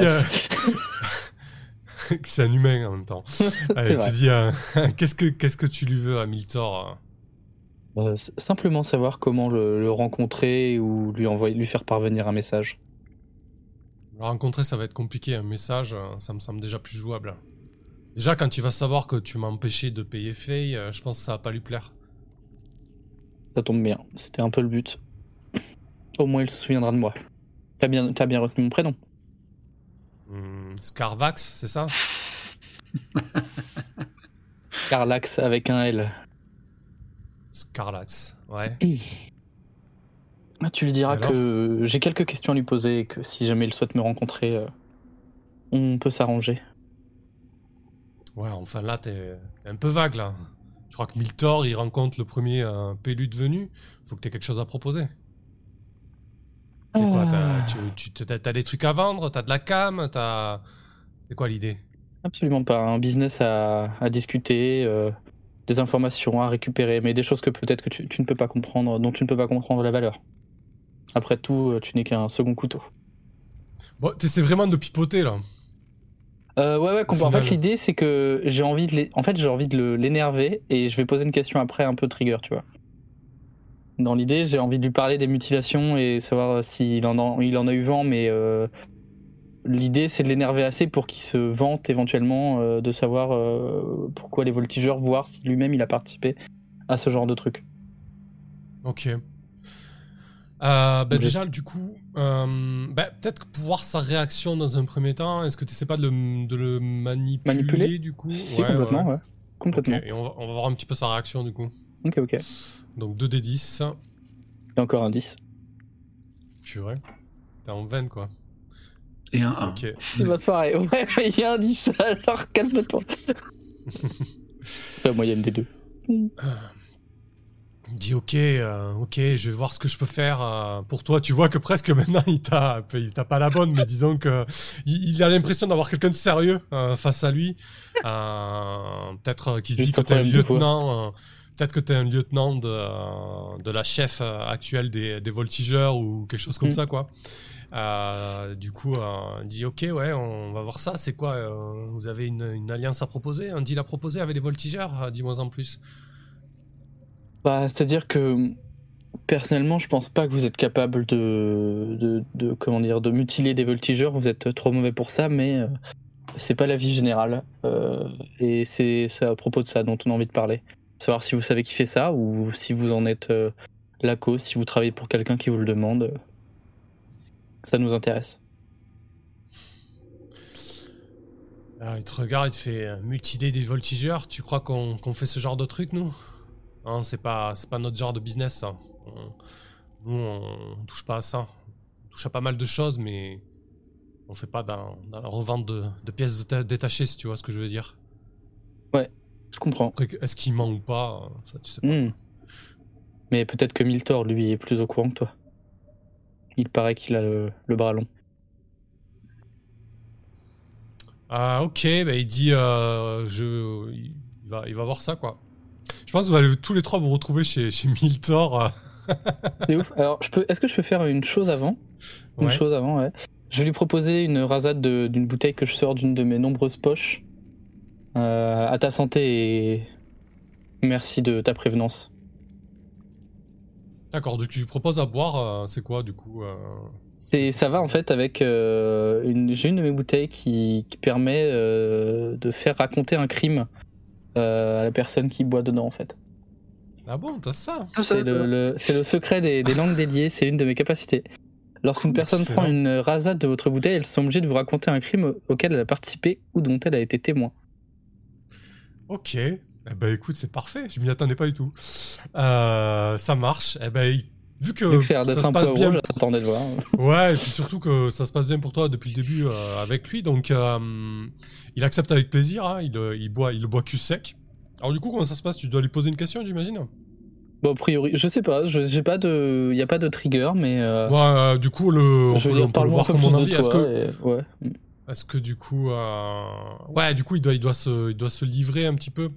c'est un humain en même temps. Allez, tu dis, euh, qu'est-ce que qu'est-ce que tu lui veux à Miltor euh euh, Simplement savoir comment le, rencontrer ou lui envoyer, lui faire parvenir un message. Le rencontrer, ça va être compliqué. Un message, ça me semble déjà plus jouable. Déjà, quand il va savoir que tu m'as empêché de payer Faye, je pense que ça va pas lui plaire. Ça tombe bien. C'était un peu le but. Au moins, il se souviendra de moi. T'as bien, as bien retenu mon prénom. Hmm, Scarvax, c'est ça? Scarlax avec un L. Scarlax, ouais. Ah, tu lui diras que j'ai quelques questions à lui poser et que si jamais il souhaite me rencontrer, euh, on peut s'arranger. Ouais, enfin là, t'es un peu vague là. Je crois que Miltor, il rencontre le premier euh, de venu. Faut que t'aies quelque chose à proposer. C'est quoi T'as as des trucs à vendre T'as de la cam C'est quoi l'idée? Absolument pas. Un business à, discuter, euh, des informations à récupérer, mais des choses que peut-être que tu, ne peux pas comprendre, dont tu ne peux pas comprendre la valeur. Après tout, euh, tu n'es qu'un second couteau. Bon, t'essaies vraiment de pipoter là. Euh, ouais, ouais. En fait, l'idée c'est que j'ai envie de, en fait, j'ai envie de l'énerver et je vais poser une question après un peu trigger, tu vois dans l'idée. J'ai envie de lui parler des mutilations et savoir s'il en, a, il en a eu vent, mais euh, l'idée c'est de l'énerver assez pour qu'il se vante éventuellement euh, de savoir euh, pourquoi les voltigeurs, voir si lui-même il a participé à ce genre de truc. Ok. Bah, déjà, du coup, bah, peut-être pour voir sa réaction dans un premier temps, est-ce que tu sais pas de le, manipuler, du coup? Si, complètement, ouais. Complètement. Et on va, on va voir un petit peu sa réaction du coup. Ok, ok. Donc 2 des 10. Et encore un 10. Purée. T'es en veine quoi. Et un 1. Ok. C'est ma soirée. Ouais, il y a un 10, alors calme-toi. C'est la moyenne des deux. Euh, dis ok, euh, ok, je vais voir ce que je peux faire euh, pour toi. Tu vois que presque maintenant il t'a, il t'a pas la bonne, mais disons que il, a l'impression d'avoir quelqu'un de sérieux face à lui. peut-être qu'il se dit que t'es un lieutenant. Peut-être que tu es un lieutenant de, de la chef euh, actuelle des, des, voltigeurs ou quelque chose comme mm. ça, quoi. Euh, du coup, euh, dit ok, ouais, on va voir ça. C'est quoi Vous avez une, une, alliance à proposer, un deal à proposer avec les voltigeurs Dis-moi en plus. Bah, c'est-à-dire que personnellement, je pense pas que vous êtes capable de, de, de, comment dire, de mutiler des voltigeurs. Vous êtes trop mauvais pour ça, mais c'est pas la vie générale. et c'est à propos de ça dont on a envie de parler savoir si vous savez qui fait ça ou si vous en êtes euh, la cause, si vous travaillez pour quelqu'un qui vous le demande, ça nous intéresse. Ah, il te regarde, il te fait euh, multi des voltigeurs. Tu crois qu'on fait ce genre de truc, nous? Non, c'est pas, pas notre genre de business, ça. nous, on, touche pas à ça. On touche à pas mal de choses, mais on fait pas dans, la revente de, pièces détachées, si tu vois ce que je veux dire. Ouais, je comprends. Est-ce qu'il ment ou pas Ça, tu sais pas. Hmm. Mais peut-être que Miltor, lui, est plus au courant que toi. Il paraît qu'il a le bras long. Ah, ok, bah, il dit euh, je, il, va, il va voir ça, quoi. Je pense que vous allez tous les trois vous retrouver chez, chez Miltor. C'est ouf. Alors, est-ce que je peux faire une chose avant? Une chose avant, ouais. Je vais lui proposer une rasade d'une bouteille que je sors d'une de mes nombreuses poches. Euh, à ta santé et merci de ta prévenance. D'accord, donc tu lui proposes à boire, euh, c'est quoi du coup c'est, ça va en fait avec euh, une, j'ai une de mes bouteilles qui, permet euh, de faire raconter un crime euh, à la personne qui boit dedans en fait. Ah bon, t'as ça? C'est le, secret des, langues déliées, c'est une de mes capacités. Lorsqu'une personne prend une rasade de votre bouteille, elle semble obligée de vous raconter un crime auquel elle a participé ou dont elle a été témoin. Ok, eh ben écoute, c'est parfait, je m'y attendais pas du tout. ça marche, eh ben vu que, ça se passe bien, j'attendais de voir. ouais, et puis surtout que ça se passe bien pour toi depuis le début euh, avec lui, donc euh, il accepte avec plaisir. Hein, il, euh, il, boit, il le boit cul sec. Alors du coup, comment ça se passe? Tu dois lui poser une question, j'imagine? Bon, a priori, je sais pas, je j'ai pas de, il y a pas de trigger, mais. Ouais, du coup, le, on, peut, on peut le voir comme on a Est-ce que, ouais. Est-ce que du coup, ouais, du coup, il doit, il doit se, il doit se livrer un petit peu.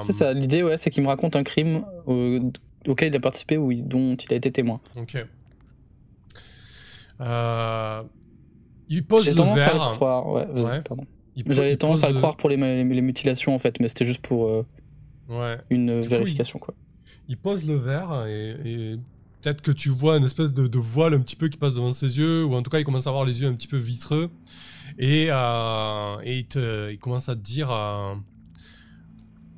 C'est ça. L'idée, ouais, c'est qu'il me raconte un crime auquel il a participé ou dont il a été témoin. Ok. Euh, il pose le verre. À le croire, ouais, pardon. J'avais tendance à le croire pour les, mutilations en fait, mais c'était juste pour euh, ouais. une vérification quoi. Il pose le verre et, peut-être que tu vois une espèce de, voile un petit peu qui passe devant ses yeux, ou en tout cas il commence à avoir les yeux un petit peu vitreux, et, euh, et il, commence à te dire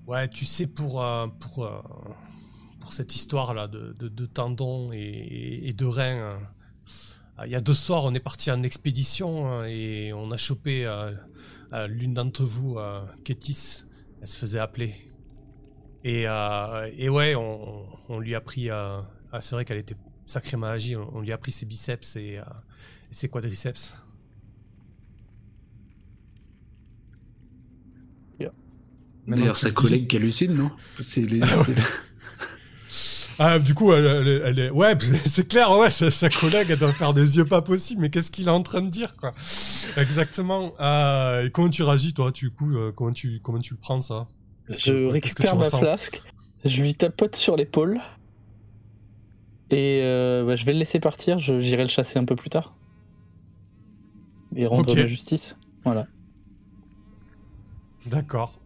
Ouais, tu sais, pour, pour, cette histoire-là de, de, tendons et, de reins. Il y a deux soirs, on est parti en expédition hein, et on a chopé euh, euh, l'une d'entre vous, euh, Kétis. Elle se faisait appeler. Et, et ouais, on, lui a pris. Ah, c'est vrai qu'elle était sacrément magie. On, lui a pris ses biceps et, ses quadriceps. D'ailleurs, sa collègue qui hallucine, non C'est les... Ah, du coup, elle, elle, est... ouais, c'est clair, ouais, sa, collègue, elle doit faire des yeux pas possibles, mais qu'est-ce qu'il est en train de dire, quoi? Exactement. Ah, et comment tu réagis, toi, du coup, euh, comment tu, comment tu le prends, ça? Je récupère ma flasque, je lui tapote sur l'épaule, et euh, bah, je vais le laisser partir, j'irai le chasser un peu plus tard. Et rendre la justice, voilà. D'accord.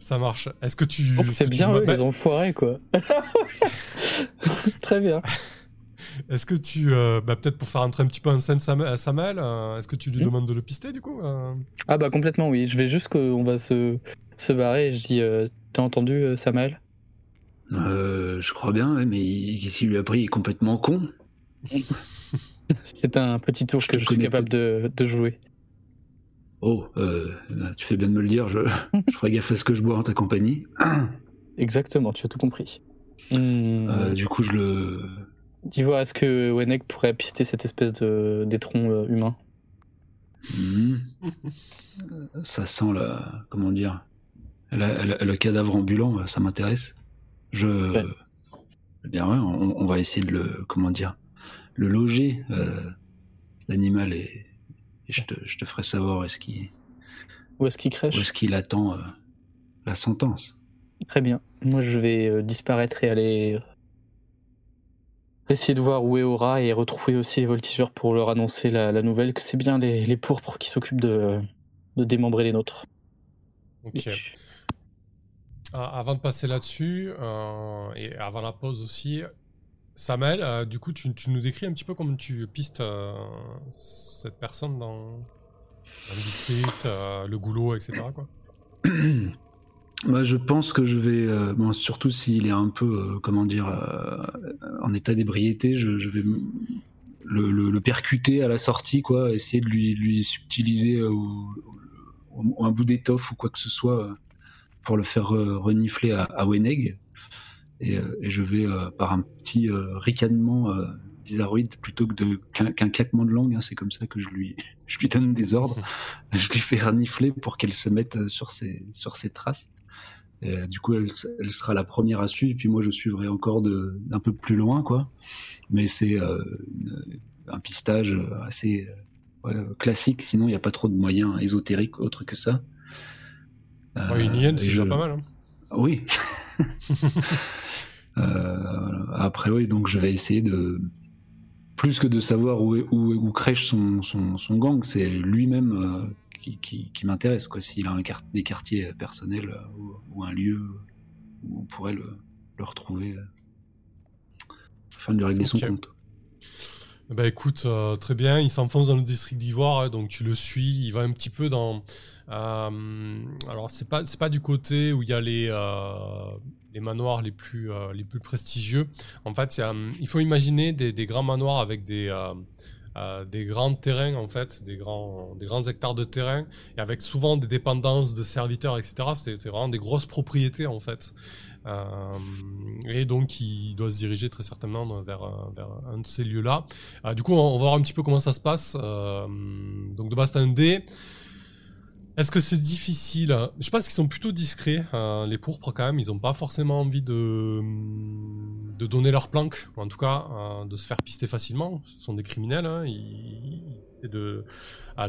Ça marche. Est-ce que tu. c'est bien eux, les enfoirés, quoi. Très bien. Est-ce que tu. Euh, bah, Peut-être pour faire entrer un petit peu en scène Samuel, euh, est-ce que tu lui hmm. demandes de le pister, du coup euh Ah, bah, complètement, oui. Je vais juste qu'on va se, se barrer et je dis T'as entendu, Samuel? Je crois bien, mais s'il lui a pris, complètement con. c'est un petit tour que je suis capable de, de jouer. Oh, euh, tu fais bien de me le dire, je, je ferai gaffe à ce que je bois en ta compagnie. Exactement, tu as tout compris. Euh, hmm. du coup, je le. Dis-moi, est-ce que Wenek pourrait pister cette espèce de d'étron euh, humain hmm. Ça sent la. Comment dire Le cadavre ambulant, ça m'intéresse. Je. Eh bien, ouais, on, va essayer de le. Comment dire Le loger. L'animal est je te, ferai savoir est-ce qu'il où est-ce qu'il crèche Où est-ce qu'il attend euh, la sentence Très bien. Moi, je vais euh, disparaître et aller euh, essayer de voir où est Aura et retrouver aussi les voltigeurs pour leur annoncer la, nouvelle que c'est bien les, les, pourpres qui s'occupent de, de démembrer les nôtres. Ok. Ah, avant de passer là-dessus, et avant la pause aussi, Samuel, euh, du coup, tu, nous décris un petit peu comment tu pistes euh, cette personne dans, le district, euh, le goulot, etc. Quoi. Bah, je pense que je vais, bon, surtout s'il est un peu, comment dire, en état d'ébriété, je, vais le, percuter à la sortie, quoi, essayer de lui, lui subtiliser un bout d'étoffe ou quoi que ce soit pour le faire renifler à, à Weneg. Et, et, je vais, par un petit ricanement bizarroïde plutôt que qu'un claquement de langue. Hein, c'est comme ça que je lui, je lui donne des ordres. je lui fais renifler pour qu'elle se mette euh, sur ses, sur ses traces. Et, du coup, elle, elle, sera la première à suivre, puis moi je suivrai encore d'un peu plus loin, quoi. Mais c'est euh, un pistage assez euh, classique, sinon il n'y a pas trop de moyens ésotériques autres que ça. une hyène, c'est déjà pas mal. Hein. Oui. après, oui, donc je vais essayer de, plus que de savoir où, où, où crèche son, son, son gang, c'est lui-même euh, qui, qui, qui m'intéresse. S'il a un des quartiers personnels euh, ou, un lieu où on pourrait le, le retrouver euh, afin de lui régler son compte. Bah écoute, très bien, il s'enfonce dans le district d'Ivoire, hein, donc tu le suis, il va un petit peu dans... alors c'est pas, pas du côté où il y a les, les manoirs euh, les plus prestigieux. En fait, il faut imaginer des, grands manoirs avec des, euh, euh, des grands terrains, en fait, des grands, des hectares de terrain, et avec souvent des dépendances de serviteurs, etc. C'est vraiment des grosses propriétés, en fait. et donc, il doit se diriger très certainement vers, vers un de ces lieux-là. du coup, on, va voir un petit peu comment ça se passe. donc, de base, un dé. Est-ce que c'est difficile Je pense qu'ils sont plutôt discrets, euh, les pourpres quand même. Ils n'ont pas forcément envie de, de donner leur planque, ou en tout cas euh, de se faire pister facilement. Ce sont des criminels. Hein. Ils, essaient de,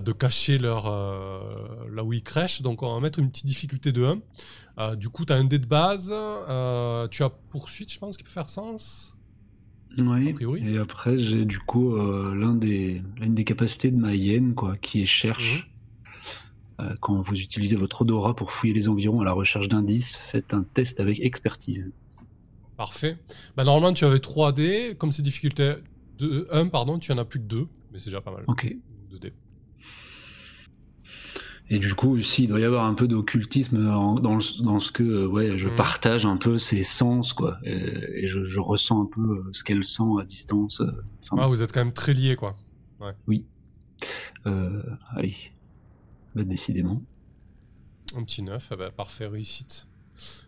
de cacher leur, euh, là où ils crèchent. Donc on va mettre une petite difficulté de 1. du coup, tu as un dé de base. tu as poursuite, je pense, qui peut faire sens. Oui, et après j'ai du coup des, l'une des capacités de ma hyène, quoi, qui est cherche. Mhm. Euh, quand vous utilisez votre odorat pour fouiller les environs à la recherche d'indices, faites un test avec expertise. Parfait. Bah, normalement, tu avais 3 dés. Comme c'est difficulté 1, pardon, tu en as plus que 2. Mais c'est déjà pas mal. Ok. 2 dés. Et du coup, aussi, il doit y avoir un peu d'occultisme dans, dans, ce que euh, ouais, je hmm. partage un peu ses sens, quoi. Et, je, ressens un peu euh, ce qu'elle sent à distance. ah, vous êtes quand même très liés, quoi. Ouais. Oui. allez, bah, décidément. Un petit neuf, eh ben, parfait, réussite.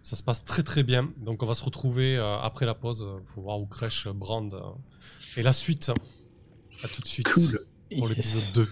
Ça se passe très très bien. Donc on va se retrouver euh, après la pause pour voir où crèche Brand. et la suite. À tout de suite cool. pour l'épisode 2.